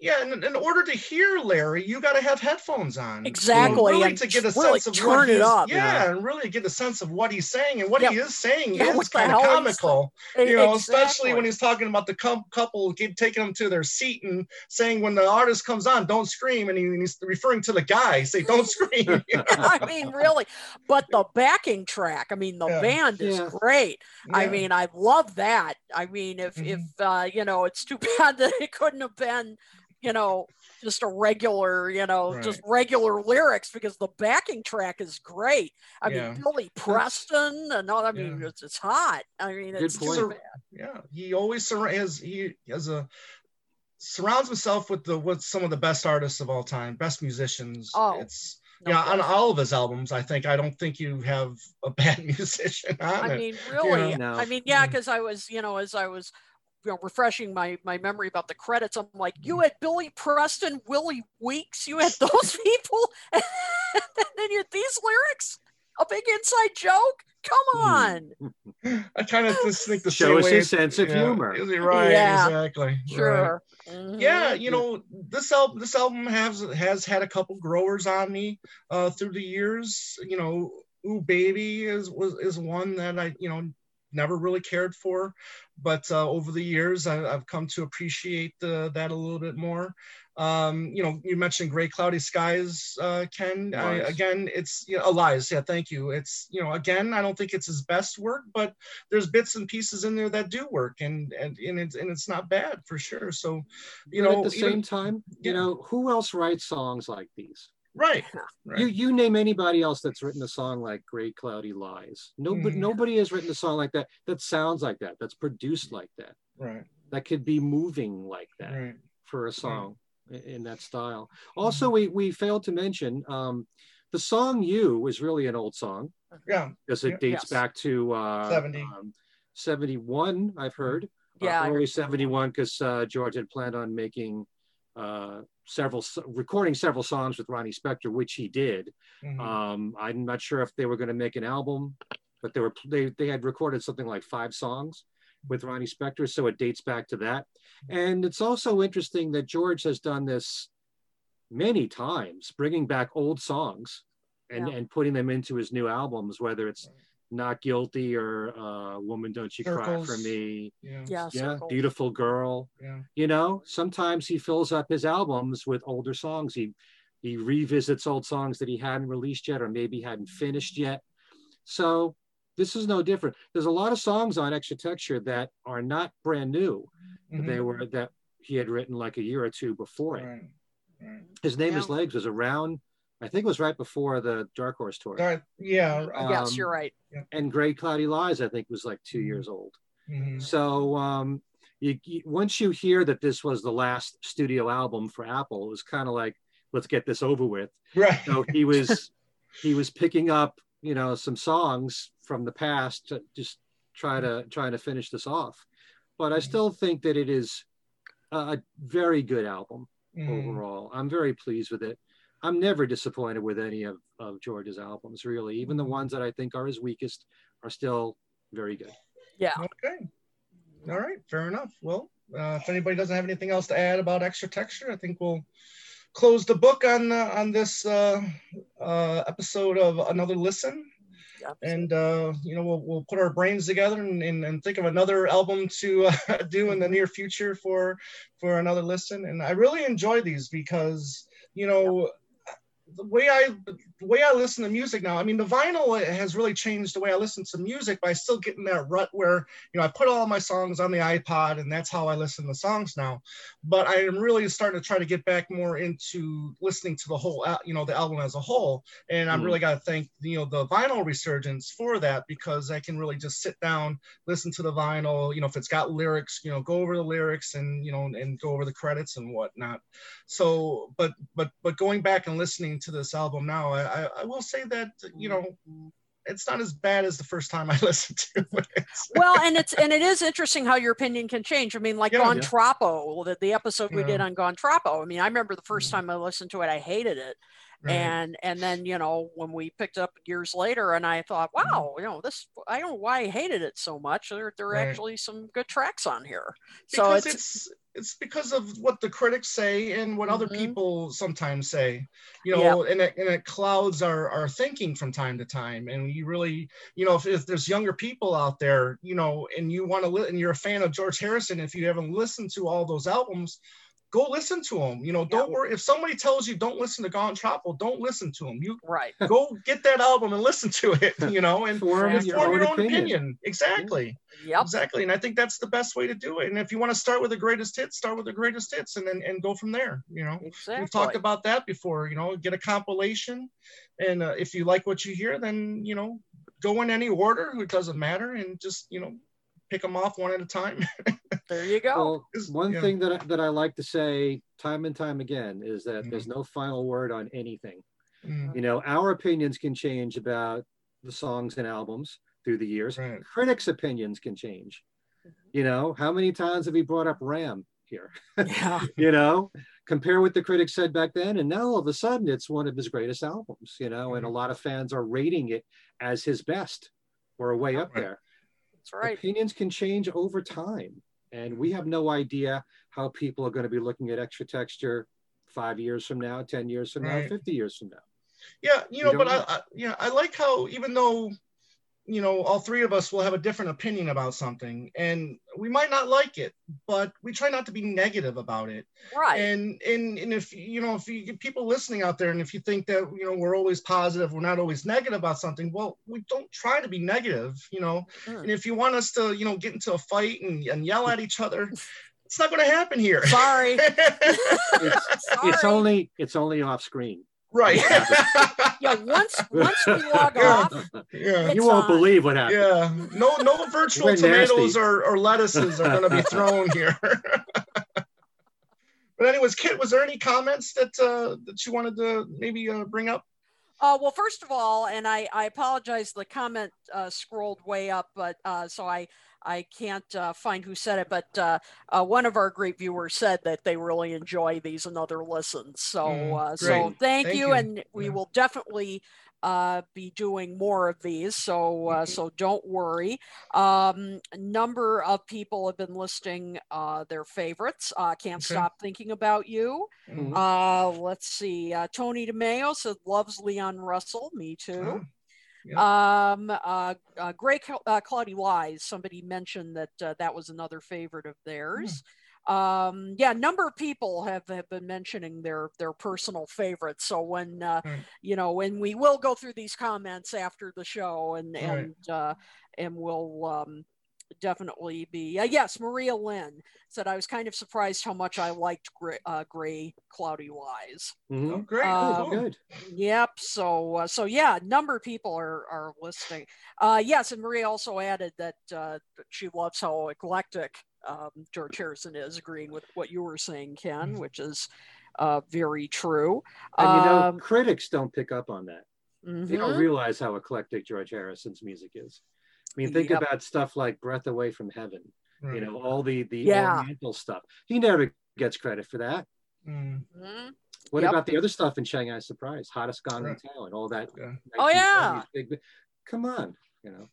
And then, yeah, in, in order to hear Larry, you got to have headphones on. Exactly, Really and to get a really sense of turn what it up. Yeah, Yeah. and really get a sense of what he's saying, and what Yeah. he is saying Yeah, is kind of comical. You know, especially when he's talking about the com- couple get, taking them to their seat and saying when the artist comes on, don't scream, and, he, and he's referring to the guy, say don't [LAUGHS] scream. [LAUGHS] I mean, really. But the backing track, I mean, the Yeah. band is Yeah. great. I mean, I love that. I mean, if if Mhm. uh, you know, it's too [LAUGHS] bad that it couldn't have been, you know, just a regular, you know, just regular lyrics because the backing track is great. I Yeah. mean, Billy Preston and all. I mean, Yeah. it's, it's hot. I mean, Good it's point. bad. yeah, he always sur- has he has a surrounds himself with the with some of the best artists of all time, best musicians. Oh, it's No yeah, on all of his albums, I think I don't think you have a [LAUGHS] bad musician on I it. mean, really. No. I mean, yeah, mm. Yeah. because I was, you know, as I was you know, refreshing my my memory about the credits, I'm like, you had Billy Preston, Willie Weeks, you had those [LAUGHS] people, [LAUGHS] and then you had these lyrics, a big inside joke. Come on, I kind of just think the Show same us way. his sense of yeah, humor. is he Right, Yeah. exactly. right. sure. Mhm. Yeah, you know, this album this album has has had a couple growers on me uh through the years. You know, Ooh Baby is was is one that I, you know, never really cared for, but uh, over the years I, I've come to appreciate the, that a little bit more. Um, you know, you mentioned Gray Cloudy Skies, uh, Ken. I, again, it's you know, Lies. Yeah, thank you. It's you know, again, I don't think it's his best work, but there's bits and pieces in there that do work, and and and it's and it's not bad for sure. So, you But know, at the same time, you yeah. know, who else writes songs like these? Right, [LAUGHS] right. You you name anybody else that's written a song like Great Cloudy Lies. Nobody Mhm. nobody has written a song like that that sounds like that, that's produced like that, right, that could be moving like that right. for a song i- in that style. Also, we we failed to mention um, the song "You" is really an old song Yeah, because it Yeah. dates Yes. back to uh, 70. um, 71, I've heard. Yeah, uh, early 71 because uh, George had planned on making uh, several recording several songs with Ronnie Spector, which he did. Mhm. Um, I'm not sure if they were going to make an album, but they were they they had recorded something like five songs with Ronnie Spector, so it dates back to that. And it's also interesting that George has done this many times, bringing back old songs and Yeah. and putting them into his new albums, whether it's Not Guilty or uh, Woman Don't You Cry for Me, yeah. Yeah. yeah, Beautiful Girl. Yeah. You know, sometimes he fills up his albums with older songs. He he revisits old songs that he hadn't released yet or maybe hadn't finished yet. So this is no different. There's a lot of songs on Extra Texture that are not brand new. Mhm. They were that he had written like a year or two before it. Right. Right. His name Yeah. is Legs was around, I think it was right before the Dark Horse tour. All right. Yeah. Uh, yes, um, you're right. And Gray Cloudy Lies, I think, was like two Mhm. years old. Mhm. So um, you, you, once you hear that this was the last studio album for Apple, it was kind of like, let's get this over with. Right. So he was he was picking up, you know, some songs from the past to just try to try to finish this off. But I still think that it is a very good album Mhm. overall. I'm very pleased with it. I'm never disappointed with any of, of George's albums, really. Even the ones that I think are his weakest are still very good. Yeah. Okay. All right. Fair enough. Well, uh, if anybody doesn't have anything else to add about extra texture, I think we'll close the book on uh, on this uh, uh, episode of another listen. Yeah. And uh, you know we'll, we'll put our brains together and, and, and think of another album to uh, [LAUGHS] do in the near future for for another listen. And I really enjoy these because you know the way I the way I listen to music now. I mean, the vinyl has really changed the way I listen to music, but I still get in that rut where you know I put all my songs on the iPod, and that's how I listen to songs now. But I am really starting to try to get back more into listening to the whole, you know, the album as a whole. And I'm Mm. really got to thank you know the vinyl resurgence for that because I can really just sit down, listen to the vinyl. You know, if it's got lyrics, you know, go over the lyrics and you know and go over the credits and whatnot. So, but but but going back and listening to this album now, I I, I will say that you know it's not as bad as the first time I [LAUGHS] listened to it. well and it's and it is interesting how your opinion can change i mean like Yeah. Gone Yeah. The, the episode we Yeah. did on Gone Troppo. i mean i remember the first Mhm. time i listened to it i hated it Right. and and then you know when we picked up years later and i thought Mm-hmm. wow you know this i don't know why i hated it so much there, there are Right. actually some good tracks on here so because it's, it's, it's because of what the critics say and what other Mhm. people sometimes say you know and, it, and it clouds our, our thinking from time to time and you really you know if, if there's younger people out there you know and you want to li- and you're a fan of george harrison if you haven't listened to all those albums go listen to them you know don't worry if somebody tells you don't listen to Gone Troppo, don't listen to them you right go get that album and listen to it [LAUGHS] you know and Form and your form your own own opinion, opinion. exactly yep Exactly. And I think that's the best way to do it. And if you want to start with the greatest hits, start with the greatest hits and then and go from there. You know, exactly we've talked about that before, you know, get a compilation. And uh, if you like what you hear, then, you know, go in any order. It doesn't matter. And just, you know, pick them off one at a time. [LAUGHS] there you go Well, one yeah. thing that I, that I like to say time and time again is that Mhm. there's no final word on anything. Mm, You know, our opinions can change about the songs and albums through the years. right. Critics' opinions can change. You know, how many times have we brought up Ram here? [LAUGHS] yeah you know, compare what the critics said back then, and now all of a sudden it's one of his greatest albums. You know, and a lot of fans are rating it as his best or way up Right. there. That's right Opinions can change over time, and we have no idea how people are going to be looking at extra texture five years from now, ten years from now, fifty years from now. Yeah. You You know, don't but I, know. I, yeah, I like how even though, you know, all three of us will have a different opinion about something and we might not like it, but we try not to be negative about it. right and and and if you know if you get people listening out there and if you think that you know we're always positive we're not always negative about something well we don't try to be negative you know Mm. and if you want us to you know get into a fight and, and yell at each other [LAUGHS] it's not going to happen here sorry [LAUGHS] It's, sorry it's only it's only off screen. Right [LAUGHS] yeah once once we log Yeah. off yeah you won't on. believe what happened. yeah no no [LAUGHS] virtual tomatoes or, or lettuces are going to be [LAUGHS] thrown here but anyways kit was there any comments that uh that you wanted to maybe uh, bring up Uh, well, first of all, and I, I apologize, the comment uh, scrolled way up, but uh, so I, I can't uh, find who said it, but uh, uh, one of our great viewers said that they really enjoy these and other listens. So, Mm, uh, so thank, Thank you, you. and we Yeah. will definitely uh, be doing more of these. So, uh, Mhm. so don't worry. Um, a number of people have been listing uh, their favorites. Uh, can't Okay. stop thinking about you. Mm. Uh, let's see. Uh, Tony DeMeo said loves Leon Russell. Me too. Um, uh, uh, Gray uh, Cloudy Lies. Somebody mentioned that uh, that was another favorite of theirs. Um, yeah, a number of people have, have been mentioning their their personal favorites. So when uh, Right. you know when we will go through these comments after the show, and Right. and uh, and we'll um, definitely be uh, yes. Maria Lynn said I was kind of surprised how much I liked Gray, uh, Gray Cloudy Lies. Mhm. Oh, great. Uh, cool. Good. Yep. So uh, so yeah, a number of people are are listing. Uh, yes, and Maria also added that uh, she loves how eclectic um, George Harrison is, agreeing with what you were saying, Ken, Mhm. which is uh, very true. And you know, Um, critics don't pick up on that. They don't mhm. realize how eclectic George Harrison's music is. I mean, think Yep. about stuff like Breath Away from Heaven, you know, all the the Yeah. Oriental stuff. He never gets credit for that. Mm, Mhm. What Yep. about the other stuff in Shanghai Surprise, Hottest Gong Right. in Town, all that? yeah. Oh, yeah. Big, come on, you know.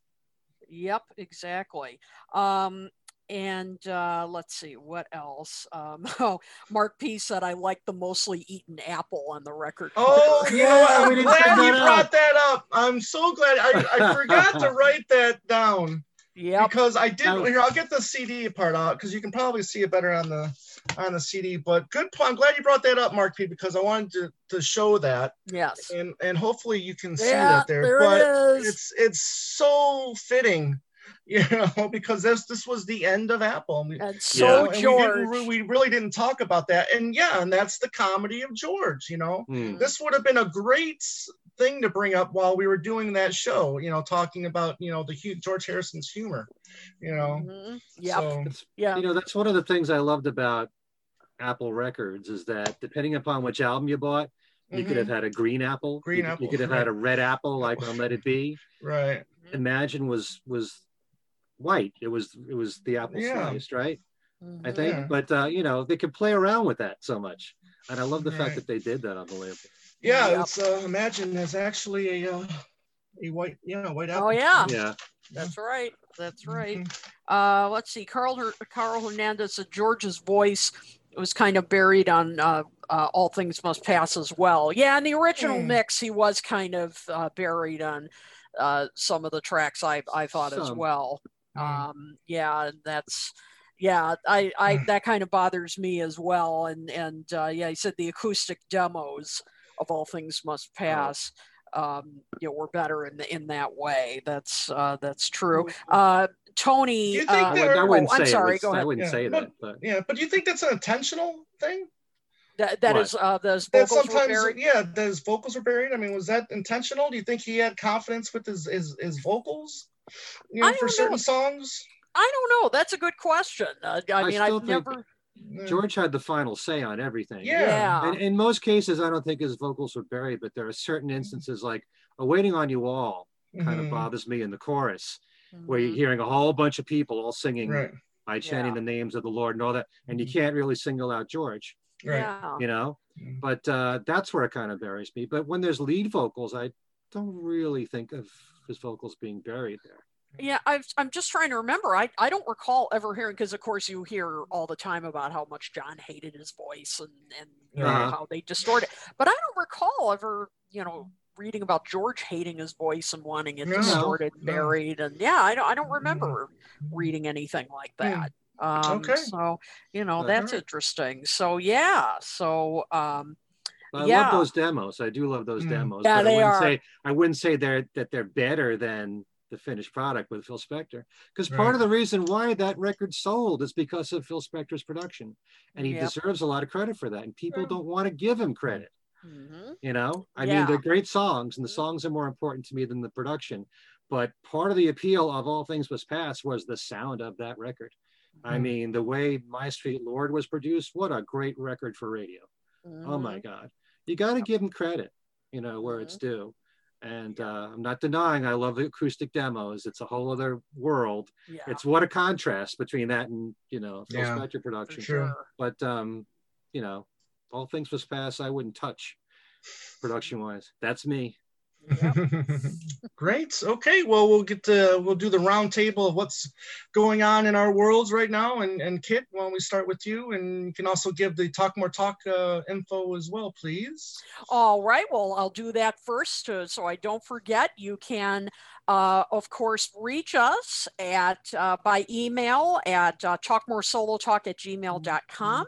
Yep, exactly. Um, and uh, let's see what else. Um, [LAUGHS] oh, Mark P said I like the mostly eaten apple on the record. Oh, [LAUGHS] you know what? Yeah, I'm glad you brought that up. I'm so glad. I, I forgot to [LAUGHS] write that down Yeah, because I did. That was- Here, I'll get the CD part out because you can probably see it better on the on the CD. But good. point. I'm glad you brought that up, Mark P, because I wanted to, to show that, Yes. and and hopefully you can see Yeah, that there. there but it is. it's it's so fitting, [LAUGHS] you know, because this this was the end of Apple. and we- And so know, and we, George. we really didn't talk about that, and yeah, and that's the comedy of George, you know Hmm. this would have been a great thing to bring up while we were doing that show you know talking about you know the hu- george harrison's humor you know Mhm. Yep. so yeah. You know, that's one of the things I loved about Apple Records is that depending upon which album you bought, you could have mhm, had a green apple. Green you, apple, You could have had a red apple, like on Let It Be. [LAUGHS] right Imagine was was white. It was it was the apple Yeah. sliced, right? I Mhm. think. Yeah. But uh, you know, they could play around with that so much, and I love the Right. fact that they did that. Unbelievable. yeah Yep. it's uh imagine there's actually a uh, a white yeah white apple Oh yeah, Yeah. that's right. That's right. Mhm. Uh, let's see. Carl Her- Carl Hernandez said George's voice it was kind of buried on uh, uh, All Things Must Pass as well. Yeah, in the original Hmm. mix, he was kind of uh, buried on uh, some of the tracks. I I thought as well. Mm. Um, yeah, that's yeah. I I [SIGHS] that kind of bothers me as well. And and uh, yeah, he said the acoustic demos of All Things Must Oh. Pass. Um, you know, were better in in that way. That's uh, that's true. Mhm. Uh, Tony. Do you think uh, I, that- would, I wouldn't oh, say I'm sorry. it was, Go I wouldn't Yeah, say but- that, but yeah but do you think that's an intentional thing That, that What? is uh, those that vocals were sometimes buried. yeah those vocals were buried i mean was that intentional do you think he had confidence with his his, his vocals you know I for don't certain know. songs I don't know. That's a good question. Uh, I I mean, I've never. George had the final say on everything. Yeah. Yeah. And in most cases, I don't think his vocals were buried, but there are certain instances like "Awaiting on You All" kind of Mhm. bothers me in the chorus, where you're Mhm. hearing a whole bunch of people all singing right by chanting Yeah. the names of the Lord and all that, and you Mhm. can't really single out George, right Yeah. you know. Mhm. But uh, that's where it kind of buries me. But when there's lead vocals, I don't really think of his vocals being buried there. Yeah, I've, I'm just trying to remember. I, I don't recall ever hearing because, of course, you hear all the time about how much John hated his voice and and you Uh-huh. how they distort it. But I don't recall ever, you know, reading about George hating his voice and wanting it No, distorted, no. buried, and yeah, I don't I don't remember reading anything like Hmm. that. Um, Okay. So you know All that's right. interesting. So yeah. So um, But I Yeah. love those demos. I do love those Mm. demos. Yeah, but they I wouldn't are. say I wouldn't say they're that they're better than the finished product with Phil Spector. Because part of the reason why that record sold is because of Phil Spector's production. And he Yep. deserves a lot of credit for that. And people Yeah. don't want to give him credit. mhm. You know, I Yeah. mean, they're great songs, and the Mhm. songs are more important to me than the production. But part of the appeal of All Things Must Pass was the sound of that record. I Mhm. mean, the way My Sweet Lord was produced, what a great record for radio. Oh my Mhm. God. You got to give them credit, you know, where it's due. And uh, I'm not denying I love the acoustic demos. It's a whole other world. Yeah. It's what a contrast between that and you know Phil Yeah, Spector production. Sure. sure. But um, you know, all things must pass. I wouldn't touch production wise. That's me. [LAUGHS] Great. Okay. Well, we'll get to we'll do the round table of what's going on in our worlds right now. And and Kit, why don't we start with you? And you can also give the Talk More Talk uh, info as well, please. All right. Well, I'll do that first uh, so I don't forget. You can, uh, of course, reach us at uh, by email at uh, talkmoresolotalk at gmail.com.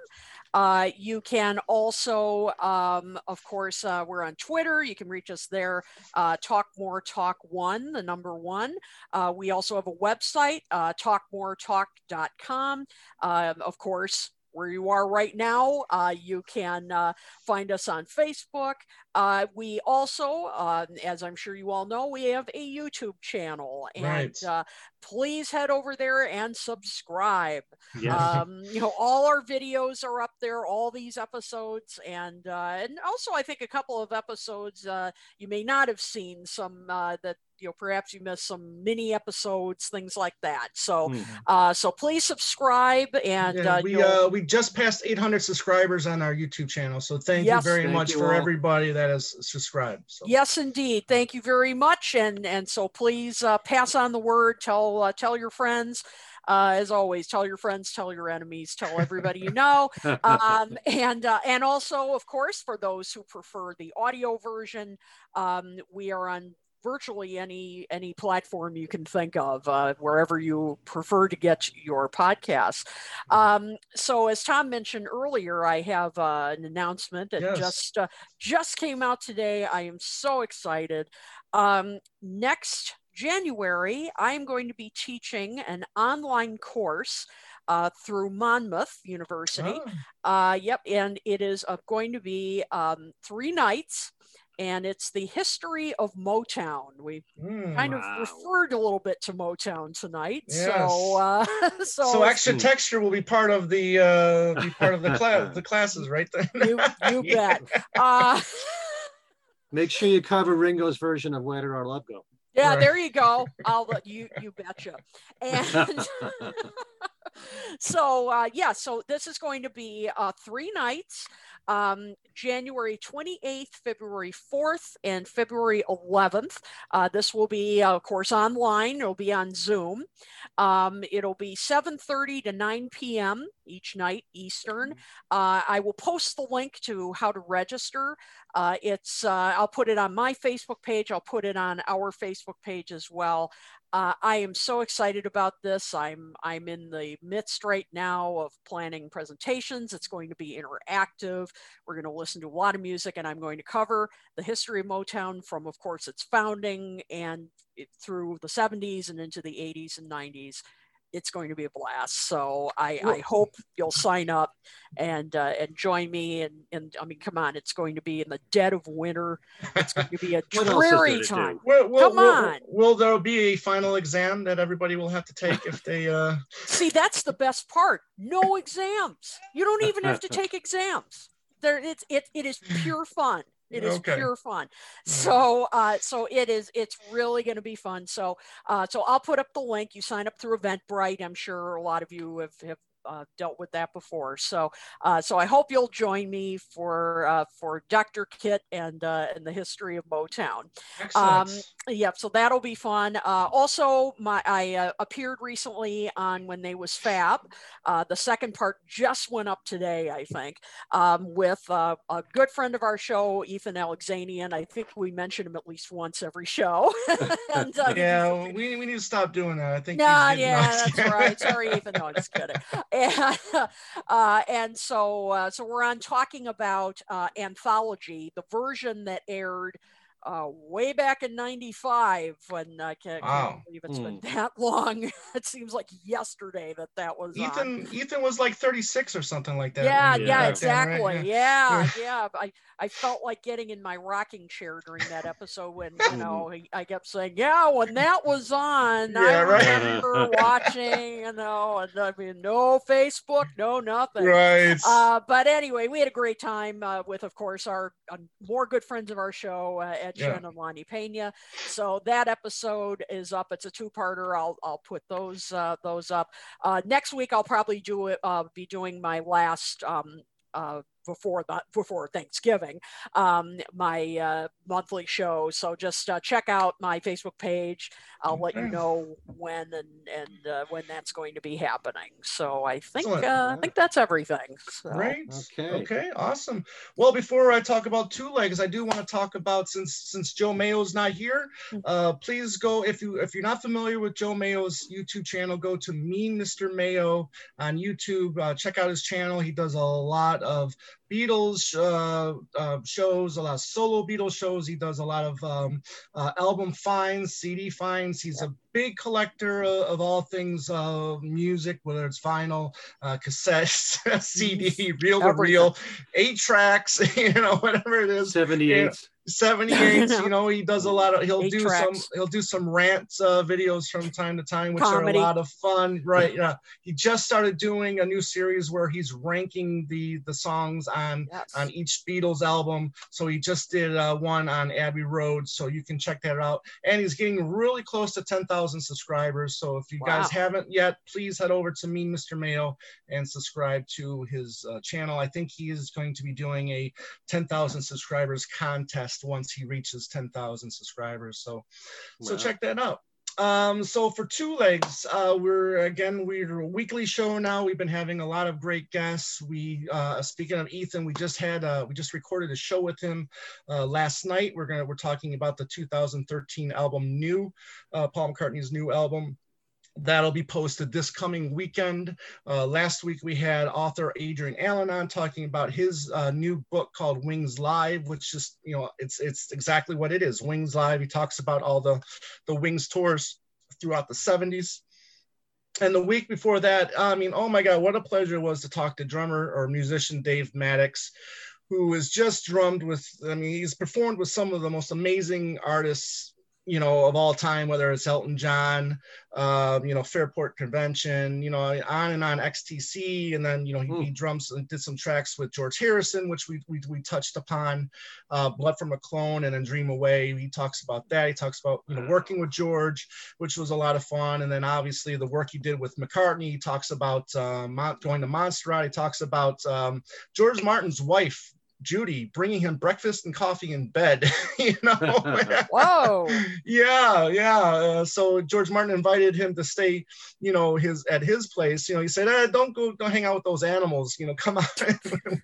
Uh, you can also, um, of course, uh, we're on Twitter. You can reach us there, uh, Talk More Talk One, the number one. Uh, we also have a website, uh, talkmoretalk.com. Um, of course, where you are right now, uh, you can uh, find us on Facebook. Uh, we also, uh, as I'm sure you all know, we have a YouTube channel, and Right. uh, please head over there and subscribe. Yes. Um, [LAUGHS] you know, all our videos are up there, all these episodes, and uh, and also I think a couple of episodes uh, you may not have seen some uh, that you know perhaps you missed some mini episodes, things like that. So Hmm. uh, so please subscribe and Yeah, uh, we you'll- uh, we just passed 800 subscribers on our YouTube channel, so thank Yes. you very Thank much you for all. everybody that has subscribed. So. Yes, indeed. Thank you very much, and and so please uh, pass on the word. Tell uh, tell your friends. Uh, as always, tell your friends, tell your enemies, tell everybody you know, [LAUGHS] um, and uh, and also, of course, for those who prefer the audio version, um, we are on virtually any any platform you can think of, uh, wherever you prefer to get your podcasts. Um, so, as Tom mentioned earlier, I have uh, an announcement that Yes. just uh, just came out today. I am so excited. Um, next January, I'm going to be teaching an online course uh, through Monmouth University. Ah, Uh, yep, and it is uh, going to be um, three nights, and it's the history of Motown. We mm. kind Wow. of referred a little bit to Motown tonight, Yes. so uh, [LAUGHS] so, So extra texture will be part of the uh, be part of the class the classes, [LAUGHS] right? Then. you you [LAUGHS] Yeah. bet. Uh, Make sure you cover Ringo's version of Where Did Our Love Go? yeah, Right. there you go. I'll let you you betcha. And so uh, yeah, so this is going to be uh, three nights, um, January 28th, February 4th, and February 11th. Uh, this will be, uh, of course, online. It'll be on Zoom. Um, it'll be 7:30 to 9 p.m. each night Eastern. Uh, I will post the link to how to register. Uh, it's uh, I'll put it on my Facebook page. I'll put it on our Facebook page as well. Uh, I am so excited about this. I'm I'm in the midst right now of planning presentations. It's going to be interactive. We're going to listen to a lot of music, and I'm going to cover the history of Motown from, of course, its founding and it, through the 70s and into the 80s and 90s. It's going to be a blast. So I, I hope you'll sign up and uh, and join me. And and I mean, come on, it's going to be in the dead of winter. It's going to be a [LAUGHS] What else is there dreary to do? time. Will, will, Come will, on. will there be a final exam that everybody will have to take if they? Uh... See, that's the best part. No exams. You don't even have to take [LAUGHS] exams. There, it's it it is pure fun. It is Okay. pure fun. So, uh, so it is. It's really going to be fun. So, uh, so I'll put up the link. You sign up through Eventbrite. I'm sure a lot of you have have uh, dealt with that before. So, uh, so I hope you'll join me for uh, for Dr. Kit and uh, and the history of Motown. Excellent. Yep, so that'll be fun. Uh, also, my I uh, appeared recently on When They Was Fab. Uh, the second part just went up today, I think, um, with uh, a good friend of our show, Ethan Alexanian. I think we mention him at least once every show. [LAUGHS] and, uh, yeah, we, we need to stop doing that. I think. no, yeah, that's right. Sorry, [LAUGHS] Ethan. No, just kidding. And, [LAUGHS] uh, and so, uh, so we're on talking about uh, anthology, the version that aired uh, way back in '95. When I can't, Wow. can't believe it's been that [LAUGHS] long. it seems like yesterday that that was on. Ethan Ethan was like 36 or something like that. Yeah, when he yeah, was back exactly. right? Yeah, yeah. I, I felt like getting in my rocking chair during that episode when, you [LAUGHS] know, I kept saying, yeah, when that was on, I right. remember [LAUGHS] watching, you know, and I mean, no Facebook, no nothing. Right. Uh, but anyway, we had a great time uh, with, of course, our uh, more good friends of our show, uh, Gretchen Yeah. and Lonnie Pena. So that episode is up. It's a two-parter. I'll I'll put those uh, those up. Uh, next week I'll probably do it. Uh, be doing my last um, uh, before the before Thanksgiving, um, my uh, monthly show. So just uh, check out my Facebook page. I'll let you know when and and uh, when that's going to be happening. So I think uh, I think that's everything. So. Great. Okay. Okay, awesome. Well, before I talk about two legs, I do want to talk about since since Joe Mayo's not here, uh, please go if you if you're not familiar with Joe Mayo's YouTube channel, go to Mean Mr. Mayo on YouTube. Uh, check out his channel. He does a lot of Beatles uh, uh, shows, a lot of solo Beatles shows. He does a lot of um, uh, album finds, CD finds. He's a big collector of, of all things uh, music, whether it's vinyl, uh, cassettes, [LAUGHS] CD, reel to reel, eight tracks, [LAUGHS] you know, whatever it is. 78. 78 [LAUGHS] you know. he does a lot of he'll do tracks. some he'll do some rants uh, videos from time to time which Comedy. are a lot of fun. Right yeah. He just started doing a new series where he's ranking the the songs on Yes. on each beatles album. So he just did uh, one on abbey road so you can check that out. And he's getting really close to 10,000 subscribers. So if you guys haven't yet please head over to mean mr mayo and subscribe to his uh, channel. I think he is going to be doing a 10,000 subscribers contest once he reaches 10,000 subscribers. So, so check that out. Um, so for two legs, uh, we're again we're a weekly show now. We've been having a lot of great guests. We uh, speaking of Ethan, we just had uh, we just recorded a show with him uh, last night. We're gonna we're talking about the 2013 album New, uh, Paul McCartney's new album. That'll be posted this coming weekend. Uh, last week we had author Adrian Allen on talking about his uh, new book called Wings Live, which just you know it's it's exactly what it is. Wings Live. He talks about all the the Wings tours throughout the 70s. And the week before that, I mean, oh my God, what a pleasure it was to talk to drummer or musician Dave Mattacks, who has just drummed with, I mean, he's performed with some of the most amazing artists, you know, of all time, whether it's Elton John, uh, you know, Fairport Convention, you know, on and on XTC. And then, you know, he, he drums and did some tracks with George Harrison, which we, we, we touched upon, uh, Blood from a Clone and then Dream Away. He talks about that. He talks about, you know, working with George, which was a lot of fun. And then obviously the work he did with McCartney. He talks about uh, going to Montserrat. He talks about um, George Martin's wife, Judy, bringing him breakfast and coffee in bed, [LAUGHS] you know? [LAUGHS] Whoa. yeah yeah uh, so george martin invited him to stay you know his at his place you know he said eh, don't go don't hang out with those animals you know come on [LAUGHS]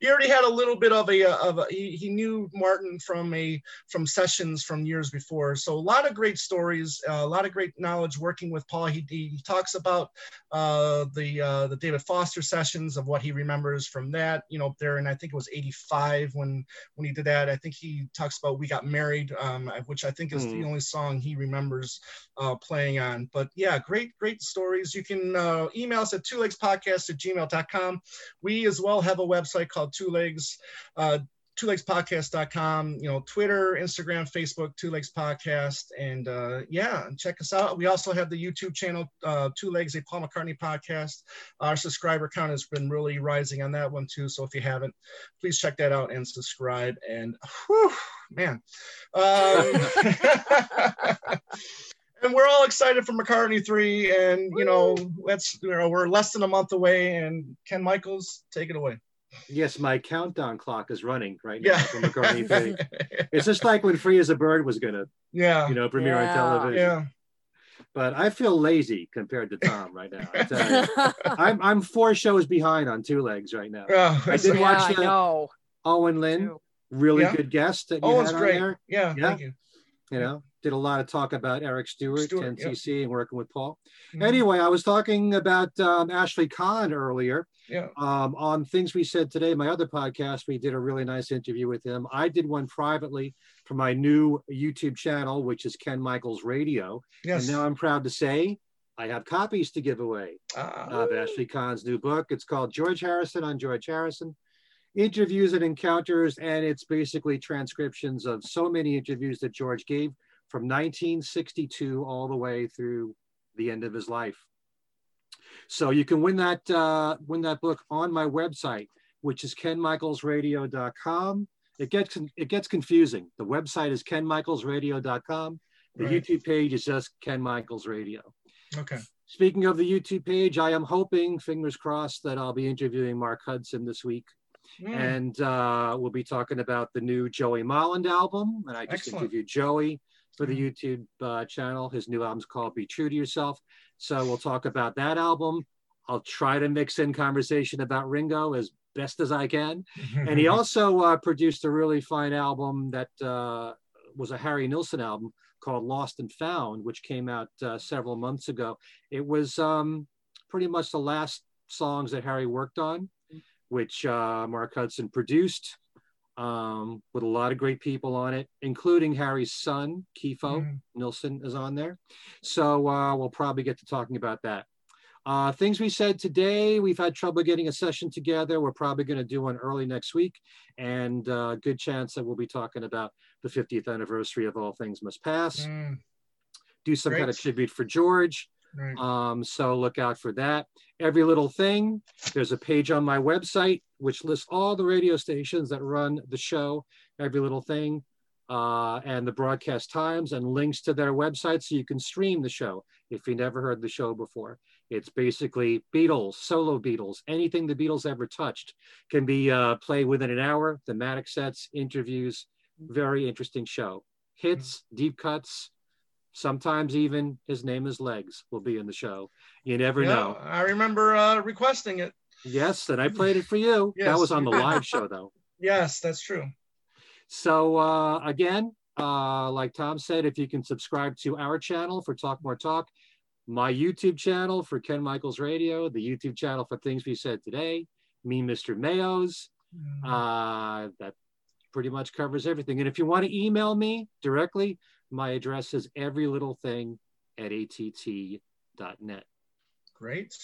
he already had a little bit of a of a he, he knew martin from a from sessions from years before so a lot of great stories uh, a lot of great knowledge working with paul he, he talks about uh the uh the david foster sessions of what he remembers from that you know there and i think it was 85 when when he did that. I think he talks about we got married um which i think is the Hmm. only song he remembers uh playing on. But yeah great great stories. You can uh, email us at two legs podcast at gmail.com we as well have a website called two legs uh two legs podcast.com you know twitter instagram facebook two legs podcast. And uh yeah check us out. We also have the youtube channel uh two legs a paul mccartney podcast. Our subscriber count has been really rising on that one too. So if you haven't please check that out and subscribe. And whew, man. Um, [LAUGHS] and we're all excited for mccartney 3 and you know let's you know we're less than a month away. And ken michaels take it away Yes, my countdown clock is running right now yeah for McCartney 3. [LAUGHS] It's just like when Free as a Bird was going to, yeah you know, premiere Yeah. on television. yeah But I feel lazy compared to Tom right now. I tell you. [LAUGHS] I'm, I'm four shows behind on two legs right now. yeah I did yeah, watch I uh, the- Owen Lynn, really Yeah. good guest that you oh it's had on great there. yeah, Yeah. thank you You know, did a lot of talk about Eric Stewart, Stewart, 10cc, and working with Paul. Mhm. Anyway, I was talking about um, Ashley Kahn earlier yeah um, on things we said today. My other podcast, we did a really nice interview with him. I did one privately for my new YouTube channel, which is Ken Michaels Radio. yes And now I'm proud to say I have copies to give away Ah, of Ashley Kahn's new book. It's called George Harrison on George Harrison. Interviews and encounters, and it's basically transcriptions of so many interviews that George gave from 1962 all the way through the end of his life. So you can win that uh, win that book on my website, which is kenmichaelsradio.com. it gets it gets confusing. The website is kenmichaelsradio.com. The Right. YouTube page is just Ken Michaels Radio. Okay. Speaking of the YouTube page, I am hoping, fingers crossed, that I'll be interviewing Mark Hudson this week. Mm, And uh, we'll be talking about the new Joey Molland album. And I just Excellent. interviewed Joey for the Mhm. YouTube uh, channel. His new album's called Be True to Yourself. So we'll talk about that album. I'll try to mix in conversation about Ringo as best as I can. And he [LAUGHS] also uh, produced a really fine album that uh, was a Harry Nilsson album called Lost and Found, which came out uh, several months ago. It was um, pretty much the last songs that Harry worked on, which uh, Mark Hudson produced um, with a lot of great people on it, including Harry's son, Kiefo Mm. Nilsson, is on there. So uh, we'll probably get to talking about that. Uh, things we said today, we've had trouble getting a session together. We're probably going to do one early next week, and uh, good chance that we'll be talking about the 50th anniversary of All Things Must Pass. Mm, Do some kind of tribute for George. Right. Um, so look out for that. Every little thing. There's a page on my website which lists all the radio stations that run the show. Every little thing. Uh, and the broadcast times and links to their website so you can stream the show if you never heard the show before. It's basically Beatles, solo Beatles, anything the Beatles ever touched can be uh, played within an hour. Thematic sets, interviews, very interesting show. Hits, deep cuts, sometimes even his name is Legs will be in the show. You never Yeah, know. I remember uh, requesting it. Yes, and I played it for you. [LAUGHS] That was on the live show though. [LAUGHS] Yes, that's true. So uh, again, uh, like Tom said, if you can subscribe to our channel for Talk More Talk, my YouTube channel for Ken Michaels Radio, the YouTube channel for things we said today, me, Mr. Mayo's, Mm. uh, that pretty much covers everything. And if you want to email me directly, my address is everylittlething at att.net. Great.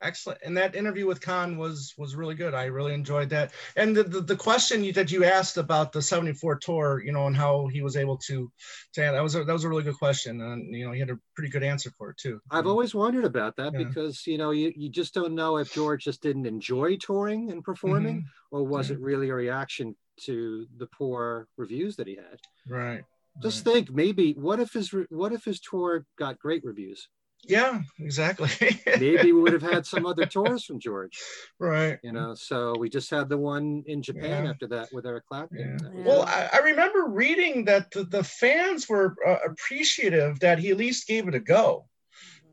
Excellent. And that interview with Kahn was was really good. I really enjoyed that. And the, the, the question you, that you asked about the 74 tour, you know, and how he was able to to that was a, that was a really good question. And you know, he had a pretty good answer for it too. I've mm-hmm. always wondered about that Yeah. because you know you, you just don't know if George just didn't enjoy touring and performing, mm-hmm. or was Yeah. it really a reaction to the poor reviews that he had? Right. Just right. think, maybe what if his what if his tour got great reviews? Yeah, exactly. [LAUGHS] Maybe we would have had some other tours from George, right. you know. So we just had the one in Japan Yeah. after that with Eric Clapton. Yeah. Well. I, I remember reading that the, the fans were uh, appreciative that he at least gave it a go.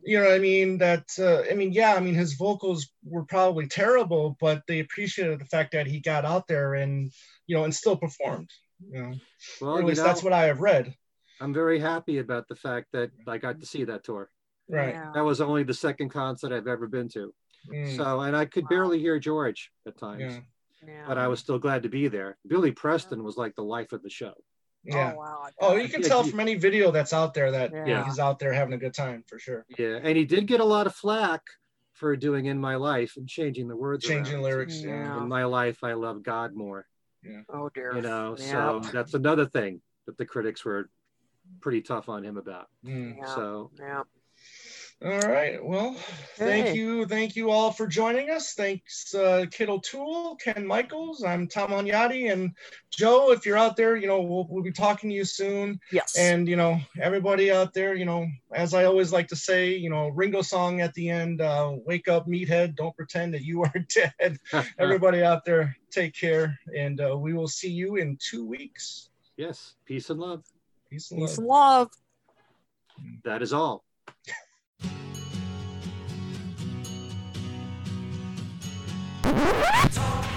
You know what I mean? That uh, I mean, yeah, I mean his vocals were probably terrible, but they appreciated the fact that he got out there and you know and still performed. You know, well, or at you least know, that's what I have read. I'm very happy about the fact that I got to see that tour. Right. Yeah. That was only the second concert I've ever been to. Mm, So, and I could Wow. barely hear George at times, yeah. Yeah. but I was still glad to be there. Billy Preston was like the life of the show. Yeah. Oh, wow. Oh, you can tell from any video that's out there that Yeah. he's out there having a good time for sure. Yeah, and he did get a lot of flack for doing "In My Life" and changing the words. Changing around. lyrics. Yeah. Yeah. In my life, I love God more. Oh dear. You know, Yeah. so that's another thing that the critics were pretty tough on him about. Mm. Yeah. So, Yeah. All right. Well, thank Hey. you. Thank you all for joining us. Thanks, uh, Kit O'Toole, Ken Michaels. I'm Tom Onyati. And Joe, if you're out there, you know, we'll, we'll be talking to you soon. Yes. And, you know, everybody out there, you know, as I always like to say, you know, Ringo song at the end uh, wake up, meathead. Don't pretend that you [LAUGHS] are dead. [LAUGHS] everybody out there, take care. And uh, we will see you in two weeks. yes, peace and love. Peace and Peace and love. That is all. [LAUGHS] Talk.